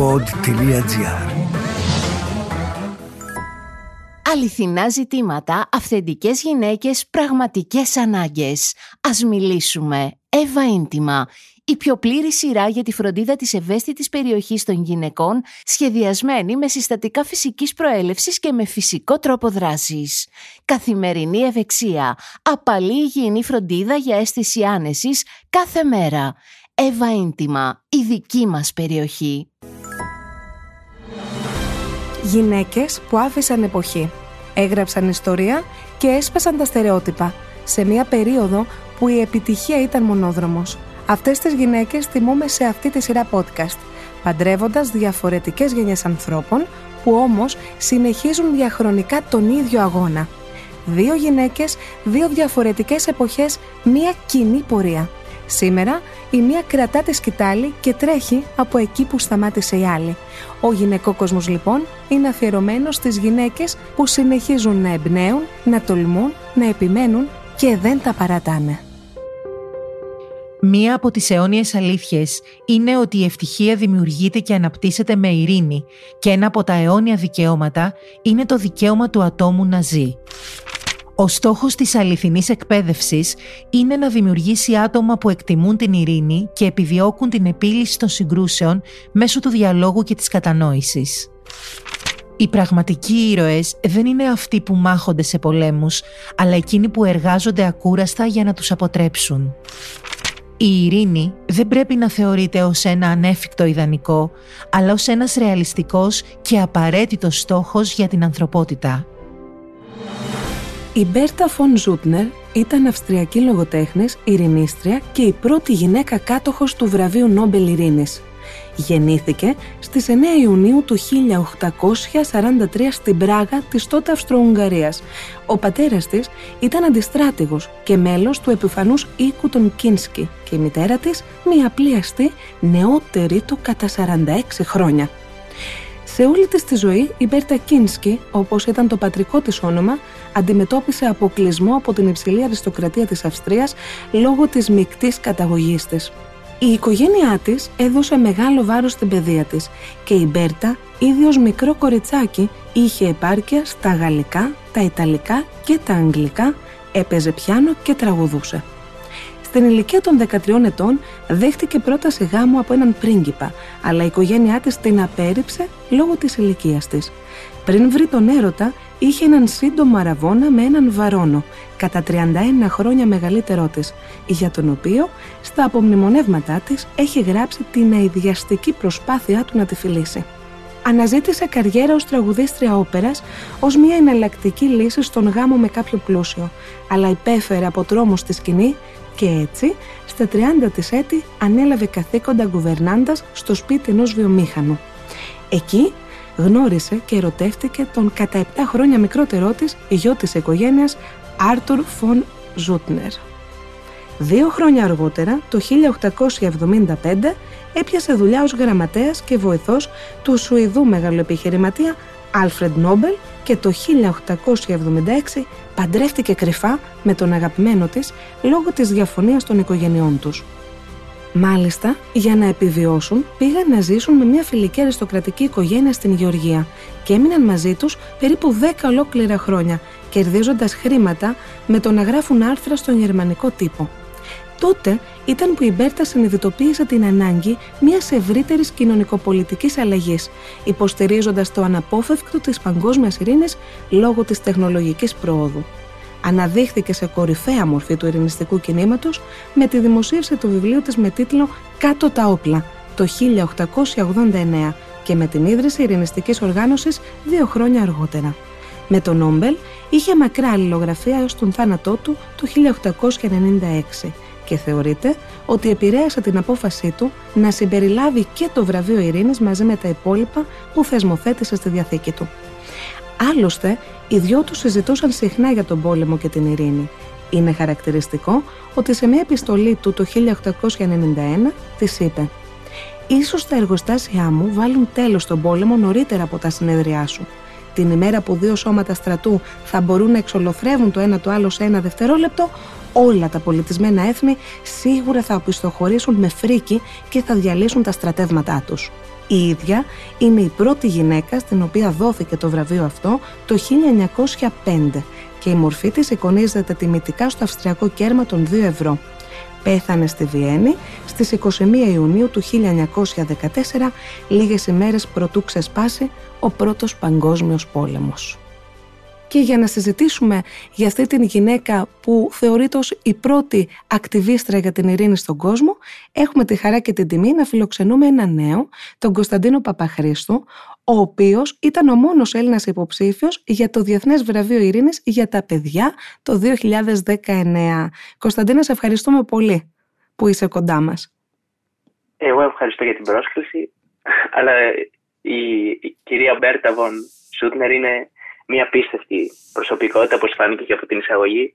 pod.gr Αληθινά ζητήματα, αυθεντικές γυναίκες, πραγματικές ανάγκες. Ας μιλήσουμε. Εύα Ίντιμα, η πιο πλήρη σειρά για τη φροντίδα της ευαίσθητης περιοχής των γυναικών, σχεδιασμένη με συστατικά φυσικής προέλευσης και με φυσικό τρόπο δράσης. Καθημερινή ευεξία, απαλή υγιεινή φροντίδα για αίσθηση άνεσης κάθε μέρα. Εύα Ίντιμα, η δική μας περιοχή. Γυναίκες που άφησαν εποχή. Έγραψαν ιστορία και έσπασαν τα στερεότυπα σε μια περίοδο που η επιτυχία ήταν μονόδρομος. Αυτές τις γυναίκες τιμούμε σε αυτή τη σειρά podcast, παντρεύοντας διαφορετικές γενιές ανθρώπων που όμως συνεχίζουν διαχρονικά τον ίδιο αγώνα. Δύο γυναίκες, δύο διαφορετικές εποχές, μία κοινή πορεία. Σήμερα η μία κρατά τη σκητάλη και τρέχει από εκεί που σταμάτησε η άλλη. Ο γυναικό κόσμος λοιπόν είναι αφιερωμένος στις γυναίκες που συνεχίζουν να εμπνέουν, να τολμούν, να επιμένουν και δεν τα παρατάνε. Μία από τις αιώνιες αλήθειες είναι ότι η ευτυχία δημιουργείται και αναπτύσσεται με ειρήνη και ένα από τα αιώνια δικαιώματα είναι το δικαίωμα του ατόμου να ζει. Ο στόχος της αληθινής εκπαίδευσης είναι να δημιουργήσει άτομα που εκτιμούν την ειρήνη και επιδιώκουν την επίλυση των συγκρούσεων μέσω του διαλόγου και της κατανόησης. Οι πραγματικοί ήρωες δεν είναι αυτοί που μάχονται σε πολέμους, αλλά εκείνοι που εργάζονται ακούραστα για να τους αποτρέψουν. Η ειρήνη δεν πρέπει να θεωρείται ως ένα ανέφικτο ιδανικό, αλλά ως ένας ρεαλιστικός και απαραίτητος στόχος για την ανθρωπότητα. Η Μπέρτα Φον Ζούτνερ ήταν αυστριακή λογοτέχνης, ειρηνίστρια και η πρώτη γυναίκα κάτοχος του βραβείου Νόμπελ Ειρήνης. Γεννήθηκε στις 9 Ιουνίου του 1843 στην Πράγα της τότε Αυστρο-Ουγγαρίας. Ο πατέρας της ήταν αντιστράτηγος και μέλος του επιφανούς οίκου των Κίνσκι και η μητέρα της μια απλή αστή νεότερη του κατά 46 χρόνια. Σε όλη της τη ζωή, η Μπέρτα Κίνσκι, όπως ήταν το πατρικό της όνομα, αντιμετώπισε αποκλεισμό από την υψηλή αριστοκρατία της Αυστρίας λόγω της μικτής καταγωγής της. Η οικογένειά της έδωσε μεγάλο βάρος στην παιδεία της και η Μπέρτα, ήδη ως μικρό κοριτσάκι, είχε επάρκεια στα γαλλικά, τα ιταλικά και τα αγγλικά, έπαιζε πιάνο και τραγουδούσε. Στην ηλικία των 13 ετών δέχτηκε πρόταση γάμου από έναν πρίγκιπα, αλλά η οικογένειά της την απέρριψε λόγω της ηλικίας της. Πριν βρει τον έρωτα, είχε έναν σύντομο αραβόνα με έναν βαρόνο, κατά 31 χρόνια μεγαλύτερό της, για τον οποίο στα απομνημονεύματά της έχει γράψει την αειδιαστική προσπάθειά του να τη φιλήσει. Αναζήτησε καριέρα ως τραγουδίστρια όπερας ως μια εναλλακτική λύση στον γάμο με κάποιο πλούσιο, αλλά υπέφερε από τρόμο στη σκηνή και έτσι στα 30 της έτη ανέλαβε καθήκοντα γκουβερνάντας στο σπίτι ενός βιομήχανου. Εκεί γνώρισε και ερωτεύτηκε τον κατά 7 χρόνια μικρότερό της γιο της οικογένειας Άρτουρ Φον Ζούτνερ. Δύο χρόνια αργότερα, το 1875, έπιασε δουλειά ως γραμματέας και βοηθός του Σουηδού μεγαλοεπιχειρηματία Άλφρεντ Νόμπελ και το 1876 παντρεύτηκε κρυφά με τον αγαπημένο της λόγω της διαφωνίας των οικογενειών τους. Μάλιστα, για να επιβιώσουν, πήγαν να ζήσουν με μια φιλική αριστοκρατική οικογένεια στην Γεωργία και έμειναν μαζί τους περίπου 10 ολόκληρα χρόνια, κερδίζοντας χρήματα με το να γράφουν άρθρα στον γερμανικό τύπο. Τότε ήταν που η Μπέρτα συνειδητοποίησε την ανάγκη μιας ευρύτερης κοινωνικοπολιτικής αλλαγής, υποστηρίζοντας το αναπόφευκτο της παγκόσμιας ειρήνης λόγω της τεχνολογικής πρόοδου. Αναδείχθηκε σε κορυφαία μορφή του ειρηνιστικού κινήματος με τη δημοσίευση του βιβλίου της με τίτλο Κάτω τα όπλα το 1889 και με την ίδρυση ειρηνιστικής οργάνωσης δύο χρόνια αργότερα. Με τον Νόμπελ είχε μακρά αλληλογραφία έως τον θάνατό του το 1896 και θεωρείται ότι επηρέασε την απόφασή του να συμπεριλάβει και το βραβείο Ειρήνης μαζί με τα υπόλοιπα που θεσμοθέτησε στη διαθήκη του. Άλλωστε, οι δυο τους συζητούσαν συχνά για τον πόλεμο και την ειρήνη. Είναι χαρακτηριστικό ότι σε μια επιστολή του το 1891 της είπε «Ίσως τα εργοστάσια μου βάλουν τέλος στον πόλεμο νωρίτερα από τα συνεδριά σου. την ημέρα που δύο σώματα στρατού θα μπορούν να εξολοθρεύουν το ένα το άλλο σε ένα δευτερόλεπτο, όλα τα πολιτισμένα έθνη σίγουρα θα οπισθοχωρήσουν με φρίκι και θα διαλύσουν τα στρατεύματά τους. Η ίδια είναι η πρώτη γυναίκα στην οποία δόθηκε το βραβείο αυτό το 1905 και η μορφή της εικονίζεται τιμητικά στο αυστριακό κέρμα των 2 ευρώ. Πέθανε στη Βιέννη στις 21 Ιουνίου του 1914, λίγες ημέρες προτού ξεσπάσει ο Πρώτος Παγκόσμιος Πόλεμος και για να συζητήσουμε για αυτή την γυναίκα που θεωρείται ως η πρώτη ακτιβίστρα για την ειρήνη στον κόσμο, έχουμε τη χαρά και την τιμή να φιλοξενούμε ένα νέο, τον Κωνσταντίνο Παπαχρήστου, ο οποίος ήταν ο μόνος Έλληνας υποψήφιος για το Διεθνές Βραβείο Ειρήνης για τα παιδιά το 2019. Κωνσταντίνα, σε ευχαριστούμε πολύ που είσαι κοντά μας. Εγώ ευχαριστώ για την πρόσκληση, αλλά η, κυρία Μπέρτα Βον Σούτνερ είναι μια πίστευτη προσωπικότητα, όπως φάνηκε και από την εισαγωγή.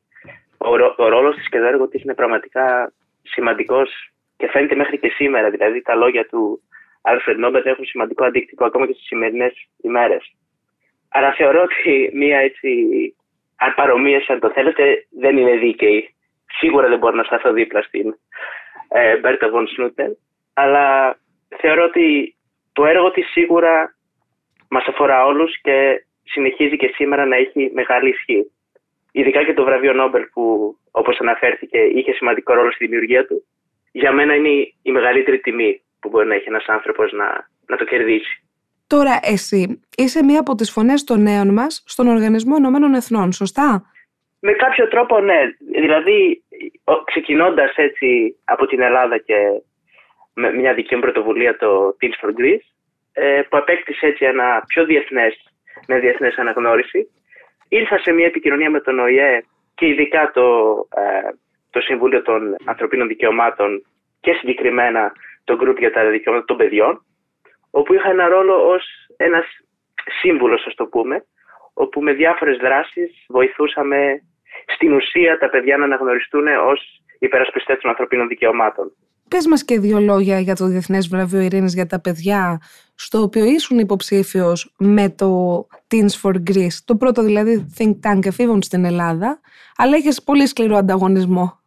Ο, ρό, ο ρόλος της και το έργο της είναι πραγματικά σημαντικός και φαίνεται μέχρι και σήμερα. Δηλαδή, τα λόγια του Άλφρεντ Νόμπερ έχουν σημαντικό αντίκτυπο ακόμα και στις σημερινές ημέρες. Αλλά θεωρώ ότι μια έτσι, αν παρομοίαση, αν το θέλετε, δεν είναι δίκαιη. Σίγουρα δεν μπορώ να σταθώ δίπλα στην ε, Μπέρτα Βον Σνούτεν, αλλά θεωρώ ότι το έργο της σίγουρα μας αφορά όλους και συνεχίζει και σήμερα να έχει μεγάλη ισχύ. Ειδικά και το βραβείο Νόμπελ που όπως αναφέρθηκε είχε σημαντικό ρόλο στη δημιουργία του. Για μένα είναι η μεγαλύτερη τιμή που μπορεί να έχει ένας άνθρωπος να, να το κερδίσει. Τώρα εσύ είσαι μία από τις φωνές των νέων μας στον Οργανισμό Ενωμένων Εθνών, σωστά; Με κάποιο τρόπο ναι. Δηλαδή ξεκινώντας έτσι από την Ελλάδα και με μια δική μου πρωτοβουλία το Teams for Greece ε, που απέκτησε έτσι ένα πιο διεθνές με διεθνές αναγνώριση. Ήρθα σε μια επικοινωνία με τον ΟΗΕ και ειδικά το, ε, το Συμβούλιο των Ανθρωπίνων Δικαιωμάτων και συγκεκριμένα το Γκρουπ για τα Δικαιώματα των Παιδιών, όπου είχα ένα ρόλο ως ένας σύμβουλος, ας το πούμε, όπου με διάφορες δράσεις βοηθούσαμε στην ουσία τα παιδιά να αναγνωριστούν ως υπερασπιστές των ανθρωπίνων δικαιωμάτων. Πες μας και δύο λόγια για το Διεθνές Βραβείο Ειρήνης για τα παιδιά, στο οποίο ήσουν υποψήφιος με το Teens for Greece, το πρώτο δηλαδή think tank εφήβων στην Ελλάδα, αλλά είχες πολύ σκληρό ανταγωνισμό.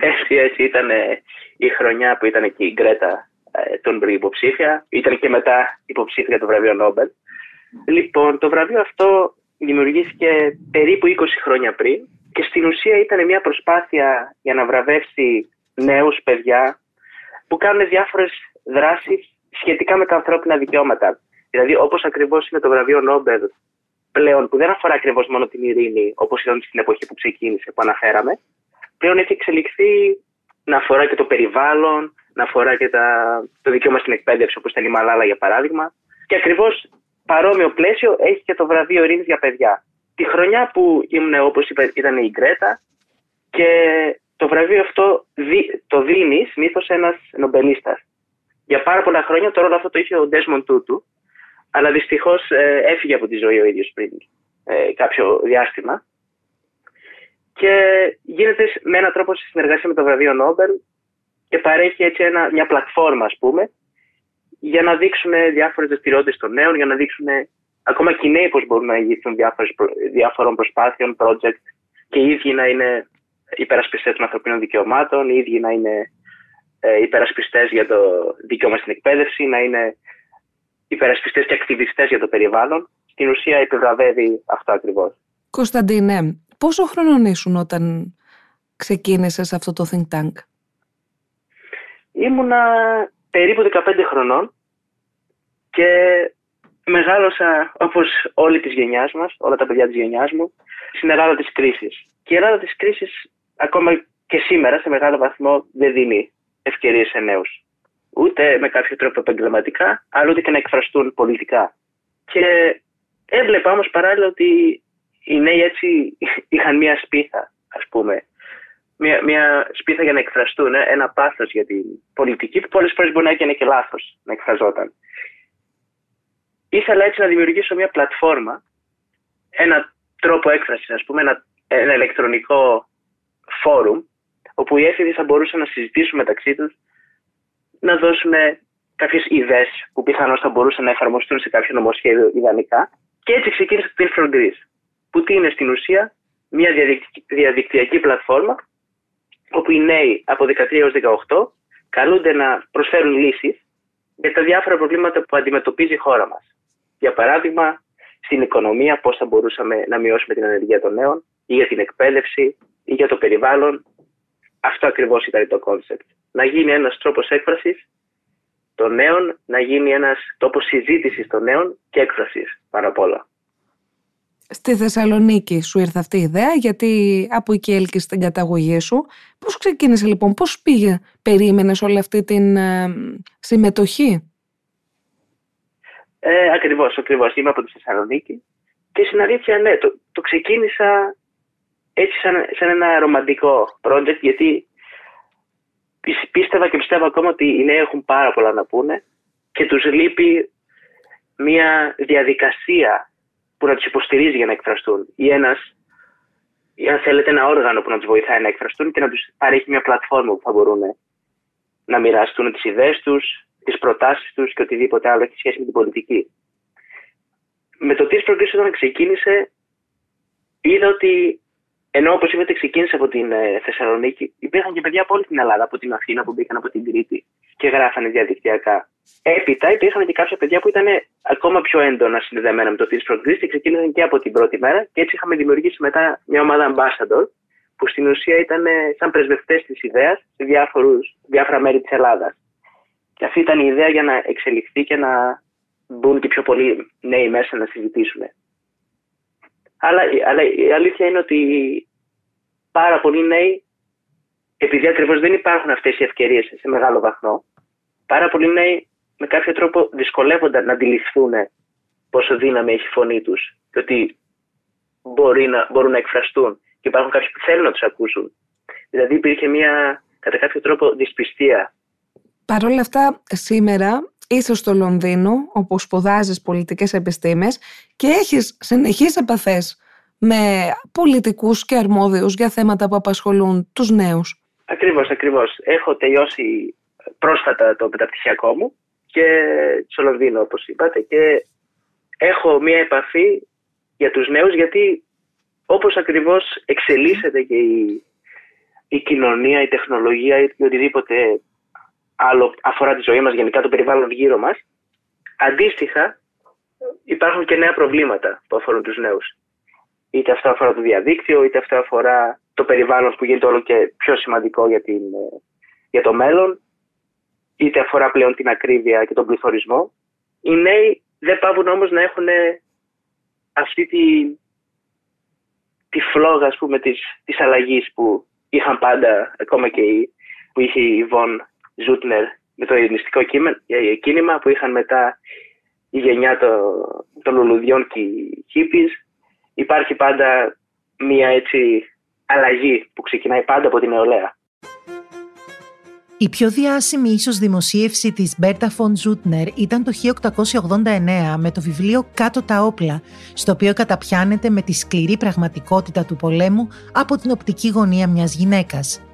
Έτσι, έτσι ήταν η χρονιά που ήταν και η Γκρέτα ε, τον υποψήφια, ήταν και μετά υποψήφια για το βραβείο Νόμπελ. Λοιπόν, το βραβείο αυτό δημιουργήθηκε περίπου 20 χρόνια πριν και στην ουσία ήταν μια προσπάθεια για να βραβεύσει νέους παιδιά που κάνουν διάφορες δράσεις σχετικά με τα ανθρώπινα δικαιώματα. Δηλαδή όπως ακριβώς είναι το βραβείο Νόμπελ πλέον που δεν αφορά ακριβώς μόνο την ειρήνη όπως ήταν στην εποχή που ξεκίνησε που αναφέραμε πλέον έχει εξελιχθεί να αφορά και το περιβάλλον, να αφορά και τα, το δικαίωμα στην εκπαίδευση όπως ήταν η Μαλάλα για παράδειγμα και ακριβώς παρόμοιο πλαίσιο έχει και το βραβείο ειρήνης για παιδιά. Τη χρονιά που ήμουν όπως είπα ήταν η Γκρέτα και το βραβείο αυτό το δίνει συνήθως ένας νομπελίστα. Για πάρα πολλά χρόνια το ρόλο αυτό το είχε ο Ντέσμον Τούτου, αλλά δυστυχώς ε, έφυγε από τη ζωή ο ίδιος πριν ε, κάποιο διάστημα. Και γίνεται με έναν τρόπο σε συνεργασία με το βραβείο Νόμπελ και παρέχει έτσι ένα, μια πλατφόρμα, ας πούμε, για να δείξουν διάφορες δραστηριότητες των νέων, για να δείξουν ακόμα και οι νέοι πώς μπορούν να ηγηθούν διάφορων προσπάθειων, project και οι ίδιοι να είναι υπερασπιστές των ανθρωπίνων δικαιωμάτων, οι ίδιοι να είναι ε, υπερασπιστές για το δικαίωμα στην εκπαίδευση, να είναι υπερασπιστές και ακτιβιστές για το περιβάλλον. Στην ουσία επιβραβεύει αυτό ακριβώς. Κωνσταντίνε, πόσο χρόνο ήσουν όταν ξεκίνησες αυτό το think tank? Ήμουνα περίπου 15 χρονών και μεγάλωσα όπως όλη της γενιάς μας, όλα τα παιδιά της γενιάς μου, στην Ελλάδα της κρίσης. Και η Ελλάδα της κρίσης ακόμα και σήμερα σε μεγάλο βαθμό δεν δίνει ευκαιρίες σε νέους. Ούτε με κάποιο τρόπο επαγγελματικά, αλλά ούτε και να εκφραστούν πολιτικά. Και έβλεπα όμως παράλληλα ότι οι νέοι έτσι είχαν μία σπίθα, ας πούμε. Μια, μια σπίθα για να εκφραστούν, ε, ένα πάθος για την πολιτική που πολλές φορές μπορεί να έγινε και λάθος να εκφραζόταν. Ήθελα έτσι να δημιουργήσω μια πλατφόρμα, ένα τρόπο έκφρασης, ας πούμε, ένα, ένα ηλεκτρονικό φόρουμ όπου οι έφηβοι θα μπορούσαν να συζητήσουν μεταξύ τους, να δώσουν κάποιες ιδέες που πιθανώς θα μπορούσαν να εφαρμοστούν σε κάποιο νομοσχέδιο ιδανικά. Και έτσι ξεκίνησε το Tilfront Greece, που είναι στην ουσία μια διαδικτυακή πλατφόρμα όπου οι νέοι από 13 έως 18 καλούνται να προσφέρουν λύσεις για τα διάφορα προβλήματα που αντιμετωπίζει η χώρα μας. Για παράδειγμα, στην οικονομία, πώς θα μπορούσαμε να μειώσουμε την ανεργία των νέων, ή για την εκπαίδευση, ή για το περιβάλλον. Αυτό ακριβώς ήταν το κόνσεπτ. Να γίνει ένας τρόπος έκφρασης των νέων, να γίνει ένας τόπος συζήτησης των νέων και έκφρασης πάνω απ' όλα. Στη Θεσσαλονίκη σου ήρθε αυτή η ιδέα γιατί από εκεί έλκυσε την καταγωγή σου. Πώς ξεκίνησε λοιπόν, πώς πήγε, περίμενες όλη αυτή την ε, συμμετοχή; Ε, ακριβώς, ακριβώς. Είμαι από τη Θεσσαλονίκη και στην αλήθεια ναι, το, το ξεκίνησα έτσι σαν, σαν ένα ρομαντικό project γιατί πίστευα και πιστεύω ακόμα ότι οι νέοι έχουν πάρα πολλά να πούνε και τους λείπει μια διαδικασία που να τους υποστηρίζει για να εκφραστούν ή ένας, ή αν θέλετε, ένα όργανο που να τους βοηθάει να εκφραστούν και να τους παρέχει μια πλατφόρμα που θα μπορούν να μοιραστούν τις ιδέες τους, τις προτάσεις τους και οτιδήποτε άλλο έχει σχέση με την πολιτική. Με το τι προκρίσει όταν ξεκίνησε, είδα ότι ενώ όπως είπατε ξεκίνησε από την ε, Θεσσαλονίκη, υπήρχαν και παιδιά από όλη την Ελλάδα, από την Αθήνα που μπήκαν από την Κρήτη και γράφανε διαδικτυακά. Έπειτα υπήρχαν και κάποια παιδιά που ήταν ακόμα πιο έντονα συνδεδεμένα με το Thesis Greece και ξεκίνησαν και από την πρώτη μέρα. Και έτσι είχαμε δημιουργήσει μετά μια ομάδα ambassador, που στην ουσία ήταν σαν πρεσβευτές της ιδέας σε διάφορους, διάφορα μέρη της Ελλάδας. Και αυτή ήταν η ιδέα για να εξελιχθεί και να μπουν και πιο πολλοί νέοι μέσα να συζητήσουν. Αλλά, αλλά η αλήθεια είναι ότι πάρα πολλοί νέοι, επειδή ακριβώς δεν υπάρχουν αυτές οι ευκαιρίες σε μεγάλο βαθμό, πάρα πολλοί νέοι με κάποιο τρόπο δυσκολεύονταν να αντιληφθούν πόσο δύναμη έχει η φωνή τους και ότι μπορεί να, μπορούν να εκφραστούν και υπάρχουν κάποιοι που θέλουν να τους ακούσουν. Δηλαδή υπήρχε μια κατά κάποιο τρόπο δυσπιστία. Παρ' όλα αυτά, σήμερα είσαι στο Λονδίνο, όπου σπουδάζεις πολιτικές επιστήμες και έχεις συνεχείς επαφές με πολιτικούς και αρμόδιους για θέματα που απασχολούν τους νέους. Ακριβώς, ακριβώς. Έχω τελειώσει πρόσφατα το μεταπτυχιακό μου και στο Λονδίνο όπως είπατε και έχω μία επαφή για τους νέους γιατί όπως ακριβώς εξελίσσεται και η, η κοινωνία, η τεχνολογία ή οτιδήποτε άλλο αφορά τη ζωή μας, γενικά το περιβάλλον γύρω μας, αντίστοιχα υπάρχουν και νέα προβλήματα που αφορούν τους νέους. Είτε αυτό αφορά το διαδίκτυο, είτε αυτό αφορά το περιβάλλον που γίνεται όλο και πιο σημαντικό για, την, για το μέλλον είτε αφορά πλέον την ακρίβεια και τον πληθωρισμό. Οι νέοι δεν πάβουν όμως να έχουν αυτή τη, τη φλόγα ας πούμε, της, της αλλαγής που είχαν πάντα, ακόμα και η, που είχε η Βον Ζούτνερ με το ειρηνιστικό ε, κίνημα που είχαν μετά η γενιά των λουλουδιών και οι χίπης. Υπάρχει πάντα μία έτσι αλλαγή που ξεκινάει πάντα από την νεολαία. Η πιο διάσημη ίσως δημοσίευση της Μπέρτα Φον Ζούτνερ ήταν το 1889 με το βιβλίο «Κάτω τα όπλα», στο οποίο καταπιάνεται με τη σκληρή πραγματικότητα του πολέμου από την οπτική γωνία μιας γυναίκας.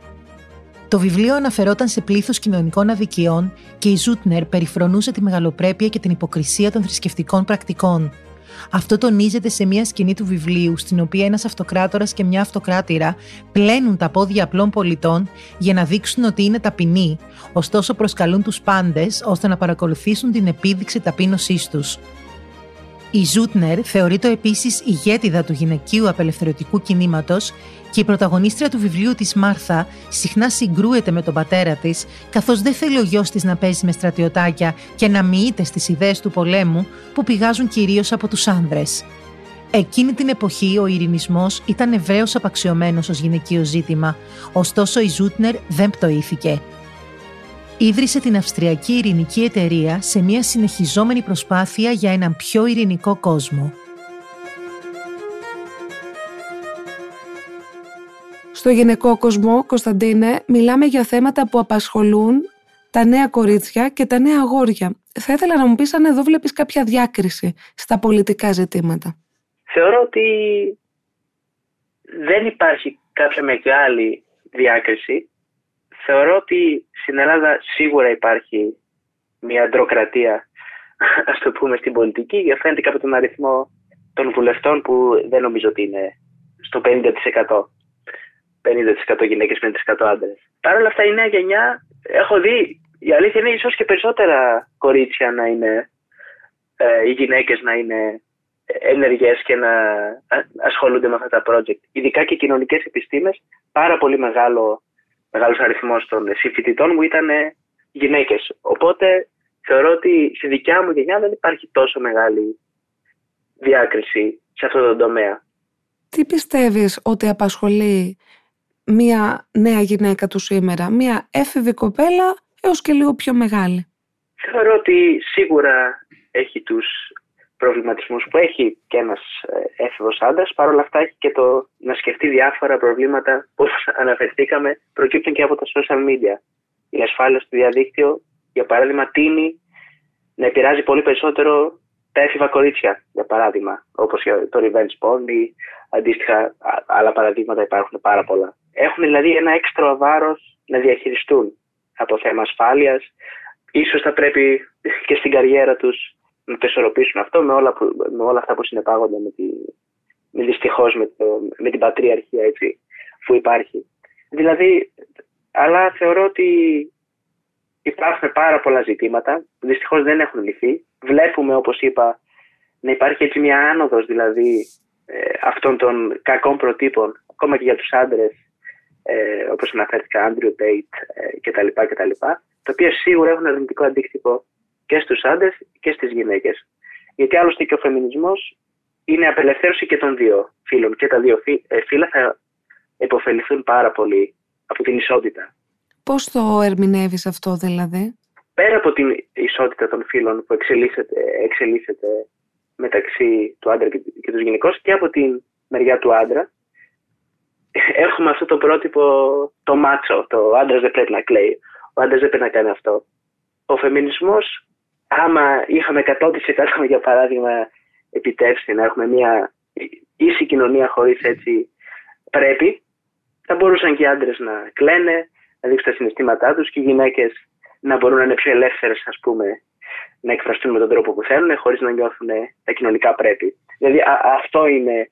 Το βιβλίο αναφερόταν σε πλήθος κοινωνικών αδικιών και η Ζούτνερ περιφρονούσε τη μεγαλοπρέπεια και την υποκρισία των θρησκευτικών πρακτικών – αυτό τονίζεται σε μια σκηνή του βιβλίου, στην οποία ένας αυτοκράτορας και μια αυτοκράτηρα πλένουν τα πόδια απλών πολιτών για να δείξουν ότι είναι ταπεινοί, ωστόσο προσκαλούν τους πάντες ώστε να παρακολουθήσουν την επίδειξη ταπείνωσής τους. Η Ζούτνερ θεωρείται επίσης ηγέτιδα του γυναικείου απελευθερωτικού κινήματος και η πρωταγωνίστρια του βιβλίου της Μάρθα συχνά συγκρούεται με τον πατέρα της, καθώς δεν θέλει ο γιος της να παίζει με στρατιωτάκια και να μοιείται στις ιδέες του πολέμου που πηγάζουν κυρίως από τους άνδρες. Εκείνη την εποχή ο ειρηνισμός ήταν ευρέως απαξιωμένος ως γυναικείο ζήτημα, ωστόσο η Ζούτνερ δεν πτωήθηκε. Ίδρυσε την Αυστριακή Ειρηνική Εταιρεία σε μια συνεχιζόμενη προσπάθεια για έναν πιο ειρηνικό κόσμο. Στο γυναικό κοσμό, Κωνσταντίνε, μιλάμε για θέματα που απασχολούν τα νέα κορίτσια και τα νέα αγόρια. Θα ήθελα να μου πεις αν εδώ βλέπεις κάποια διάκριση στα πολιτικά ζητήματα. Θεωρώ ότι δεν υπάρχει κάποια μεγάλη διάκριση. Θεωρώ ότι στην Ελλάδα σίγουρα υπάρχει μια αντροκρατία, ας το πούμε, στην πολιτική. Φαίνεται και από τον αριθμό των βουλευτών που δεν νομίζω ότι είναι στο 50%. 50% γυναίκες, 50% άντρες. Παρ' όλα αυτά η νέα γενιά έχω δει, η αλήθεια είναι ίσως και περισσότερα κορίτσια να είναι, ε, οι γυναίκες να είναι ενεργές και να ασχολούνται με αυτά τα project. Ειδικά και κοινωνικές επιστήμες, πάρα πολύ μεγάλο, μεγάλος αριθμός των συμφοιτητών μου ήταν γυναίκες. Οπότε θεωρώ ότι στη δικιά μου γενιά δεν υπάρχει τόσο μεγάλη διάκριση σε αυτό το τομέα. Τι πιστεύεις ότι απασχολεί μία νέα γυναίκα του σήμερα, μία έφηβη κοπέλα έως και λίγο πιο μεγάλη; Θεωρώ ότι σίγουρα έχει τους προβληματισμούς που έχει και ένας ε, έφηβος άντρας, παρόλα αυτά έχει και το να σκεφτεί διάφορα προβλήματα που αναφερθήκαμε προκύπτουν και από τα social media. Η ασφάλεια στο διαδίκτυο, για παράδειγμα, τίνει να επηρεάζει πολύ περισσότερο τα έφηβα κορίτσια, για παράδειγμα, όπως το revenge porn ή αντίστοιχα άλλα παραδείγματα υπάρχουν πάρα πολλά. Έχουν δηλαδή ένα έξτρα βάρος να διαχειριστούν από θέμα ασφάλειας. Ίσως θα πρέπει και στην καριέρα τους να το ισορροπήσουν αυτό με όλα, με όλα αυτά που συνεπάγονται με, τη, με δυστυχώς με, με την πατριαρχία έτσι, που υπάρχει. Δηλαδή, αλλά θεωρώ ότι υπάρχουν πάρα πολλά ζητήματα που δυστυχώς δεν έχουν λυθεί. Βλέπουμε, όπως είπα, να υπάρχει έτσι μια άνοδος δηλαδή ε, αυτών των κακών προτύπων, ακόμα και για τους άντρες, ε, όπως αναφέρθηκα, Andrew Tate ε, κτλ, κτλ. Τα οποία σίγουρα έχουν αρνητικό αντίκτυπο και στους άντρες και στις γυναίκες. Γιατί άλλωστε και ο φεμινισμός είναι απελευθέρωση και των δύο φίλων. Και τα δύο ε, φύλλα θα υποφεληθούν πάρα πολύ από την ισότητα. Πώς το ερμηνεύεις αυτό δηλαδή; Πέρα από την ισότητα των φίλων που εξελίσσεται, εξελίσσεται μεταξύ του άντρα και τους γυναικός και από την μεριά του άντρα έχουμε αυτό το πρότυπο το μάτσο, το άντρας δεν πρέπει να κλαίει, ο άντρας δεν πρέπει να κάνει αυτό. Ο φεμινισμός, άμα είχαμε 100% για παράδειγμα επιτεύξει να έχουμε μια ίση κοινωνία χωρίς έτσι πρέπει, θα μπορούσαν και οι άντρες να κλαίνε, να δείξουν τα συναισθήματά τους και οι γυναίκες να μπορούν να είναι πιο ελεύθερες ας πούμε να εκφραστούν με τον τρόπο που θέλουν χωρίς να νιώθουν τα κοινωνικά πρέπει. Δηλαδή αυτό είναι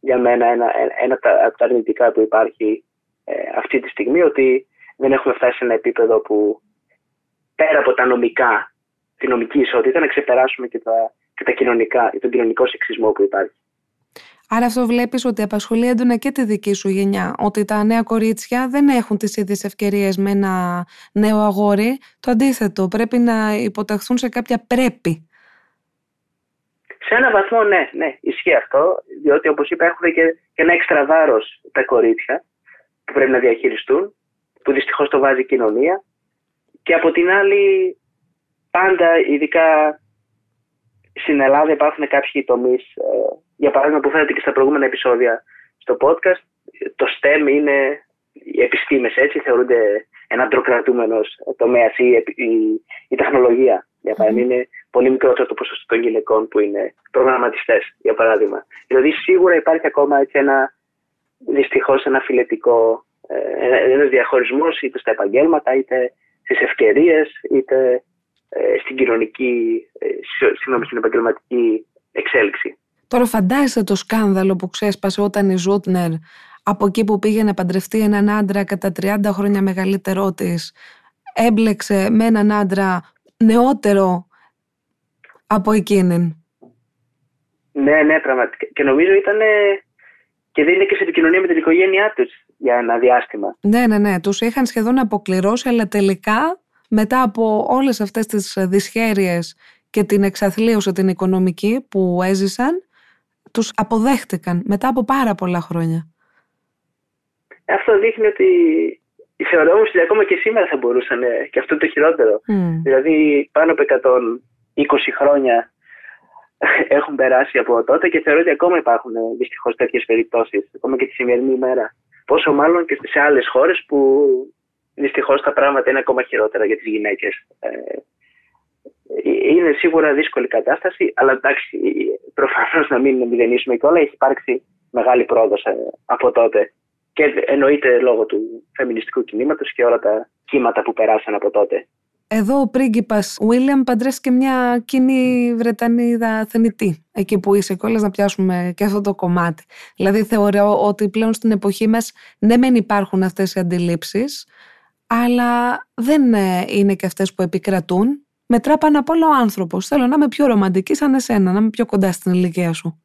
για μένα ένα, ένα από τα αρνητικά που υπάρχει ε, αυτή τη στιγμή ότι δεν έχουμε φτάσει σε ένα επίπεδο που πέρα από τα νομικά, τη νομική ισότητα, να ξεπεράσουμε και, τα, και τα κοινωνικά, τον κοινωνικό σεξισμό που υπάρχει. Άρα αυτό βλέπεις ότι απασχολεί έντονα και τη δική σου γενιά, ότι τα νέα κορίτσια δεν έχουν τις ίδιες ευκαιρίες με ένα νέο αγόρι. Το αντίθετο, πρέπει να υποταχθούν σε κάποια πρέπει. Σε έναν βαθμό ναι, ναι, ισχύει αυτό, διότι όπως είπα έχουν και, και ένα έξτρα βάρος τα κορίτσια που πρέπει να διαχειριστούν, που δυστυχώς το βάζει η κοινωνία και από την άλλη πάντα ειδικά στην Ελλάδα υπάρχουν κάποιοι τομείς, ε, για παράδειγμα που φαίνεται και στα προηγούμενα επεισόδια στο podcast, το STEM είναι οι επιστήμες έτσι, θεωρούνται ένα ντροκρατούμενο τομέα ή η, η, τεχνολογία. Για παράδειγμα, είναι πολύ μικρότερο το ποσοστό των γυναικών που είναι προγραμματιστές, για παράδειγμα. Δηλαδή, σίγουρα υπάρχει ακόμα έτσι ένα δυστυχώς ένα φιλετικό, ε, ένας διαχωρισμός είτε στα επαγγέλματα, είτε στις ευκαιρίες, είτε ε, στην κοινωνική, ε, συγγνώμη, στην επαγγελματική εξέλιξη. Τώρα φαντάζεσαι το σκάνδαλο που ξέσπασε όταν η Ζούτνερ από εκεί που πήγε να παντρευτεί έναν άντρα κατά 30 χρόνια μεγαλύτερό της, έμπλεξε με έναν άντρα νεότερο από εκείνην; Ναι, ναι, πραγματικά. Και νομίζω ήταν και δεν είναι και σε επικοινωνία με την οικογένειά τους για ένα διάστημα. Ναι, ναι, ναι. Τους είχαν σχεδόν αποκληρώσει, αλλά τελικά μετά από όλες αυτές τις δυσχέρειες και την εξαθλίωση την οικονομική που έζησαν, τους αποδέχτηκαν μετά από πάρα πολλά χρόνια. Αυτό δείχνει ότι θεωρώ όμως ότι ακόμα και σήμερα θα μπορούσαν και αυτό το χειρότερο. Δηλαδή πάνω από 120 χρόνια έχουν περάσει από τότε και θεωρώ ότι ακόμα υπάρχουν δυστυχώς τέτοιες περιπτώσεις, ακόμα και τη σημερινή ημέρα. Πόσο μάλλον και σε άλλες χώρες που δυστυχώς τα πράγματα είναι ακόμα χειρότερα για τις γυναίκες. Ε, είναι σίγουρα δύσκολη κατάσταση, αλλά εντάξει, προφανώς να μην μηδενίσουμε και όλα, έχει υπάρξει μεγάλη πρόοδος ε, από τότε. Και εννοείται λόγω του φεμινιστικού κινήματος και όλα τα κύματα που περάσαν από τότε. Εδώ ο πρίγκιπας Βίλιαμ παντρεύτηκε μια κοινή Βρετανίδα θενητή. Εκεί που είσαι κιόλας να πιάσουμε και αυτό το κομμάτι. Δηλαδή θεωρώ ότι πλέον στην εποχή μας ναι μεν υπάρχουν αυτές οι αντιλήψεις, αλλά δεν ε, είναι και αυτές που επικρατούν. Μετρά πάνω απ' όλα ο άνθρωπος. Θέλω να είμαι πιο ρομαντική σαν εσένα, να είμαι πιο κοντά στην ηλικία σου.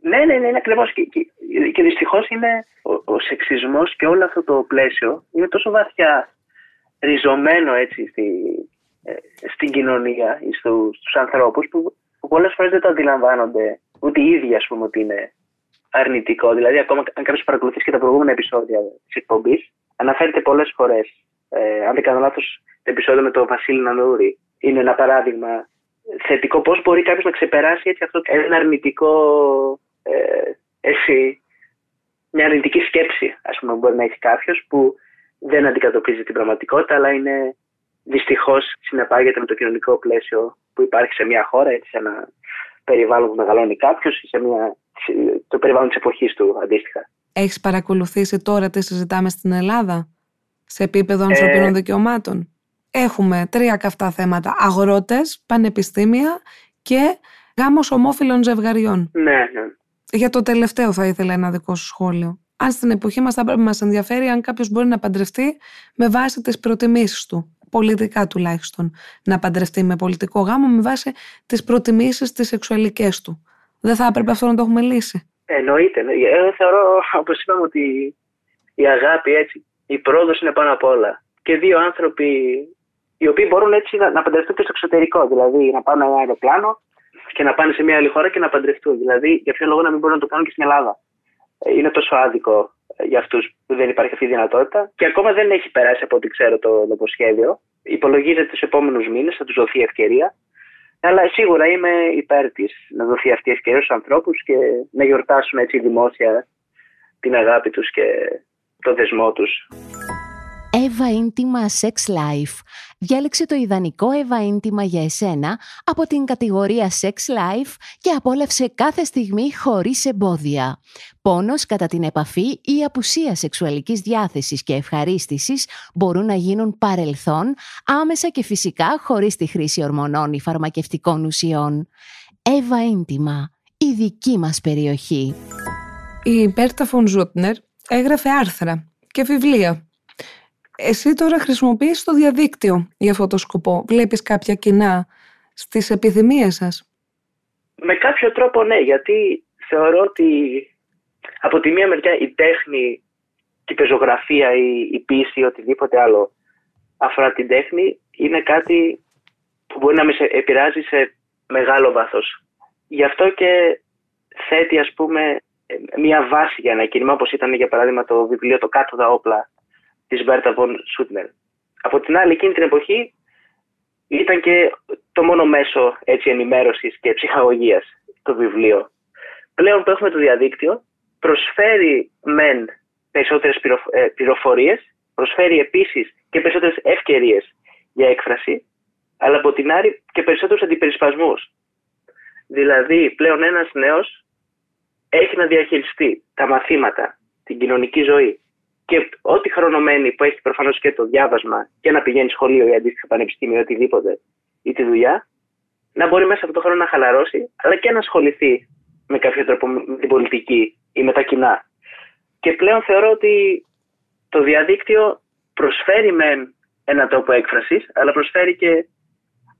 Ναι, ναι, ναι, είναι ακριβώς. Και, και, και δυστυχώς είναι ο, ο σεξισμός και όλο αυτό το πλαίσιο είναι τόσο βαθιά ριζωμένο έτσι στη, ε, στην κοινωνία ή στου, στους ανθρώπους που, που πολλές φορές δεν το αντιλαμβάνονται ούτε οι ίδιοι ας πούμε ότι είναι αρνητικό. Δηλαδή ακόμα αν κάποιος παρακολουθήσει και τα προηγούμενα επεισόδια της εκπομπής αναφέρεται πολλές φορές ε, αν δεν κάνω λάθος το επεισόδιο με τον Βασίλη Νανούρη είναι ένα παράδειγμα θετικό πώς μπορεί κάποιος να ξεπεράσει έτσι αυτό ένα αρνητικό ε, εσύ, μια αρνητική σκέψη ας πούμε μπορεί να έχει κάποιος που δεν αντικατοπτρίζει την πραγματικότητα, αλλά είναι δυστυχώς συνεπάγεται με το κοινωνικό πλαίσιο που υπάρχει σε μια χώρα, έτσι, σε ένα περιβάλλον που μεγαλώνει κάποιος ή σε μια, το περιβάλλον της εποχής του αντίστοιχα. Έχεις παρακολουθήσει τώρα τι συζητάμε στην Ελλάδα; Σε επίπεδο ανθρωπίνων ε... δικαιωμάτων. Έχουμε τρία καυτά θέματα. Αγρότες, πανεπιστήμια και γάμος ομόφυλων ζευγαριών. Ναι, ναι. Για το τελευταίο θα ήθελα ένα δικό σου σχόλιο αν στην εποχή μας θα πρέπει να μας ενδιαφέρει αν κάποιος μπορεί να παντρευτεί με βάση τις προτιμήσεις του, πολιτικά τουλάχιστον, να παντρευτεί με πολιτικό γάμο με βάση τις προτιμήσεις τις σεξουαλικές του. Δεν θα έπρεπε αυτό να το έχουμε λύσει. Εννοείται. Εγώ θεωρώ, όπως είπαμε, ότι η αγάπη, έτσι, η πρόοδος είναι πάνω απ' όλα. Και δύο άνθρωποι οι οποίοι μπορούν έτσι να, να παντρευτούν και στο εξωτερικό. Δηλαδή να πάνε ένα αεροπλάνο και να πάνε σε μια άλλη χώρα και να παντρευτούν. Δηλαδή, για ποιο λόγο να μην μπορούν να το κάνουν και στην Ελλάδα είναι τόσο άδικο για αυτούς που δεν υπάρχει αυτή η δυνατότητα και ακόμα δεν έχει περάσει από ό,τι ξέρω το νομοσχέδιο. Υπολογίζεται τους επόμενους μήνες, θα τους δοθεί ευκαιρία. Αλλά σίγουρα είμαι υπέρ της να δοθεί αυτή η ευκαιρία στους ανθρώπους και να γιορτάσουν έτσι δημόσια την αγάπη τους και το δεσμό τους. Εύα Ίντιμα Sex Life. Διάλεξε το ιδανικό Εύα Ίντιμα για εσένα από την κατηγορία Sex Life και απόλαυσε κάθε στιγμή χωρίς εμπόδια. Πόνος κατά την επαφή ή απουσία σεξουαλικής διάθεσης και ευχαρίστησης μπορούν να γίνουν παρελθόν άμεσα και φυσικά χωρίς τη χρήση ορμονών ή φαρμακευτικών ουσιών. Εύα Ίντιμα, η δική μας περιοχή. Η Μπέρτα Φον Ζούτνερ έγραφε άρθρα και βιβλία εσύ τώρα χρησιμοποιείς το διαδίκτυο για αυτό το σκοπό. Βλέπεις κάποια κοινά στις επιθυμίες σας; Με κάποιο τρόπο ναι, γιατί θεωρώ ότι από τη μία μεριά η τέχνη και η πεζογραφία, η, η ποίηση, οτιδήποτε άλλο αφορά την τέχνη είναι κάτι που μπορεί να με επηρεάζει σε μεγάλο βάθος. Γι' αυτό και θέτει ας πούμε μια βάση για ένα κίνημα όπως ήταν για παράδειγμα το βιβλίο «Το κάτω τα όπλα» της Μπέρτα Βον Σούτνερ. Από την άλλη, εκείνη την εποχή ήταν και το μόνο μέσο έτσι, ενημέρωσης και ψυχαγωγίας το βιβλίο. Πλέον που έχουμε το διαδίκτυο, προσφέρει μεν περισσότερες ε, πληροφορίες, προσφέρει επίσης και περισσότερες ευκαιρίες για έκφραση, αλλά από την άλλη και περισσότερους αντιπερισπασμούς. Δηλαδή, πλέον ένας νέος έχει να διαχειριστεί τα μαθήματα, την κοινωνική ζωή, και ό,τι χρονομενει που έχει προφανώς και το διάβασμα και να πηγαίνει σχολείο ή αντίστοιχα πανεπιστήμιο ή οτιδήποτε ή τη δουλειά, να μπορεί μέσα από το χρόνο να χαλαρώσει, αλλά και να ασχοληθεί με κάποιο τρόπο με την πολιτική ή με τα κοινά. Και πλέον θεωρώ ότι το διαδίκτυο προσφέρει με ένα τρόπο έκφρασης, αλλά προσφέρει και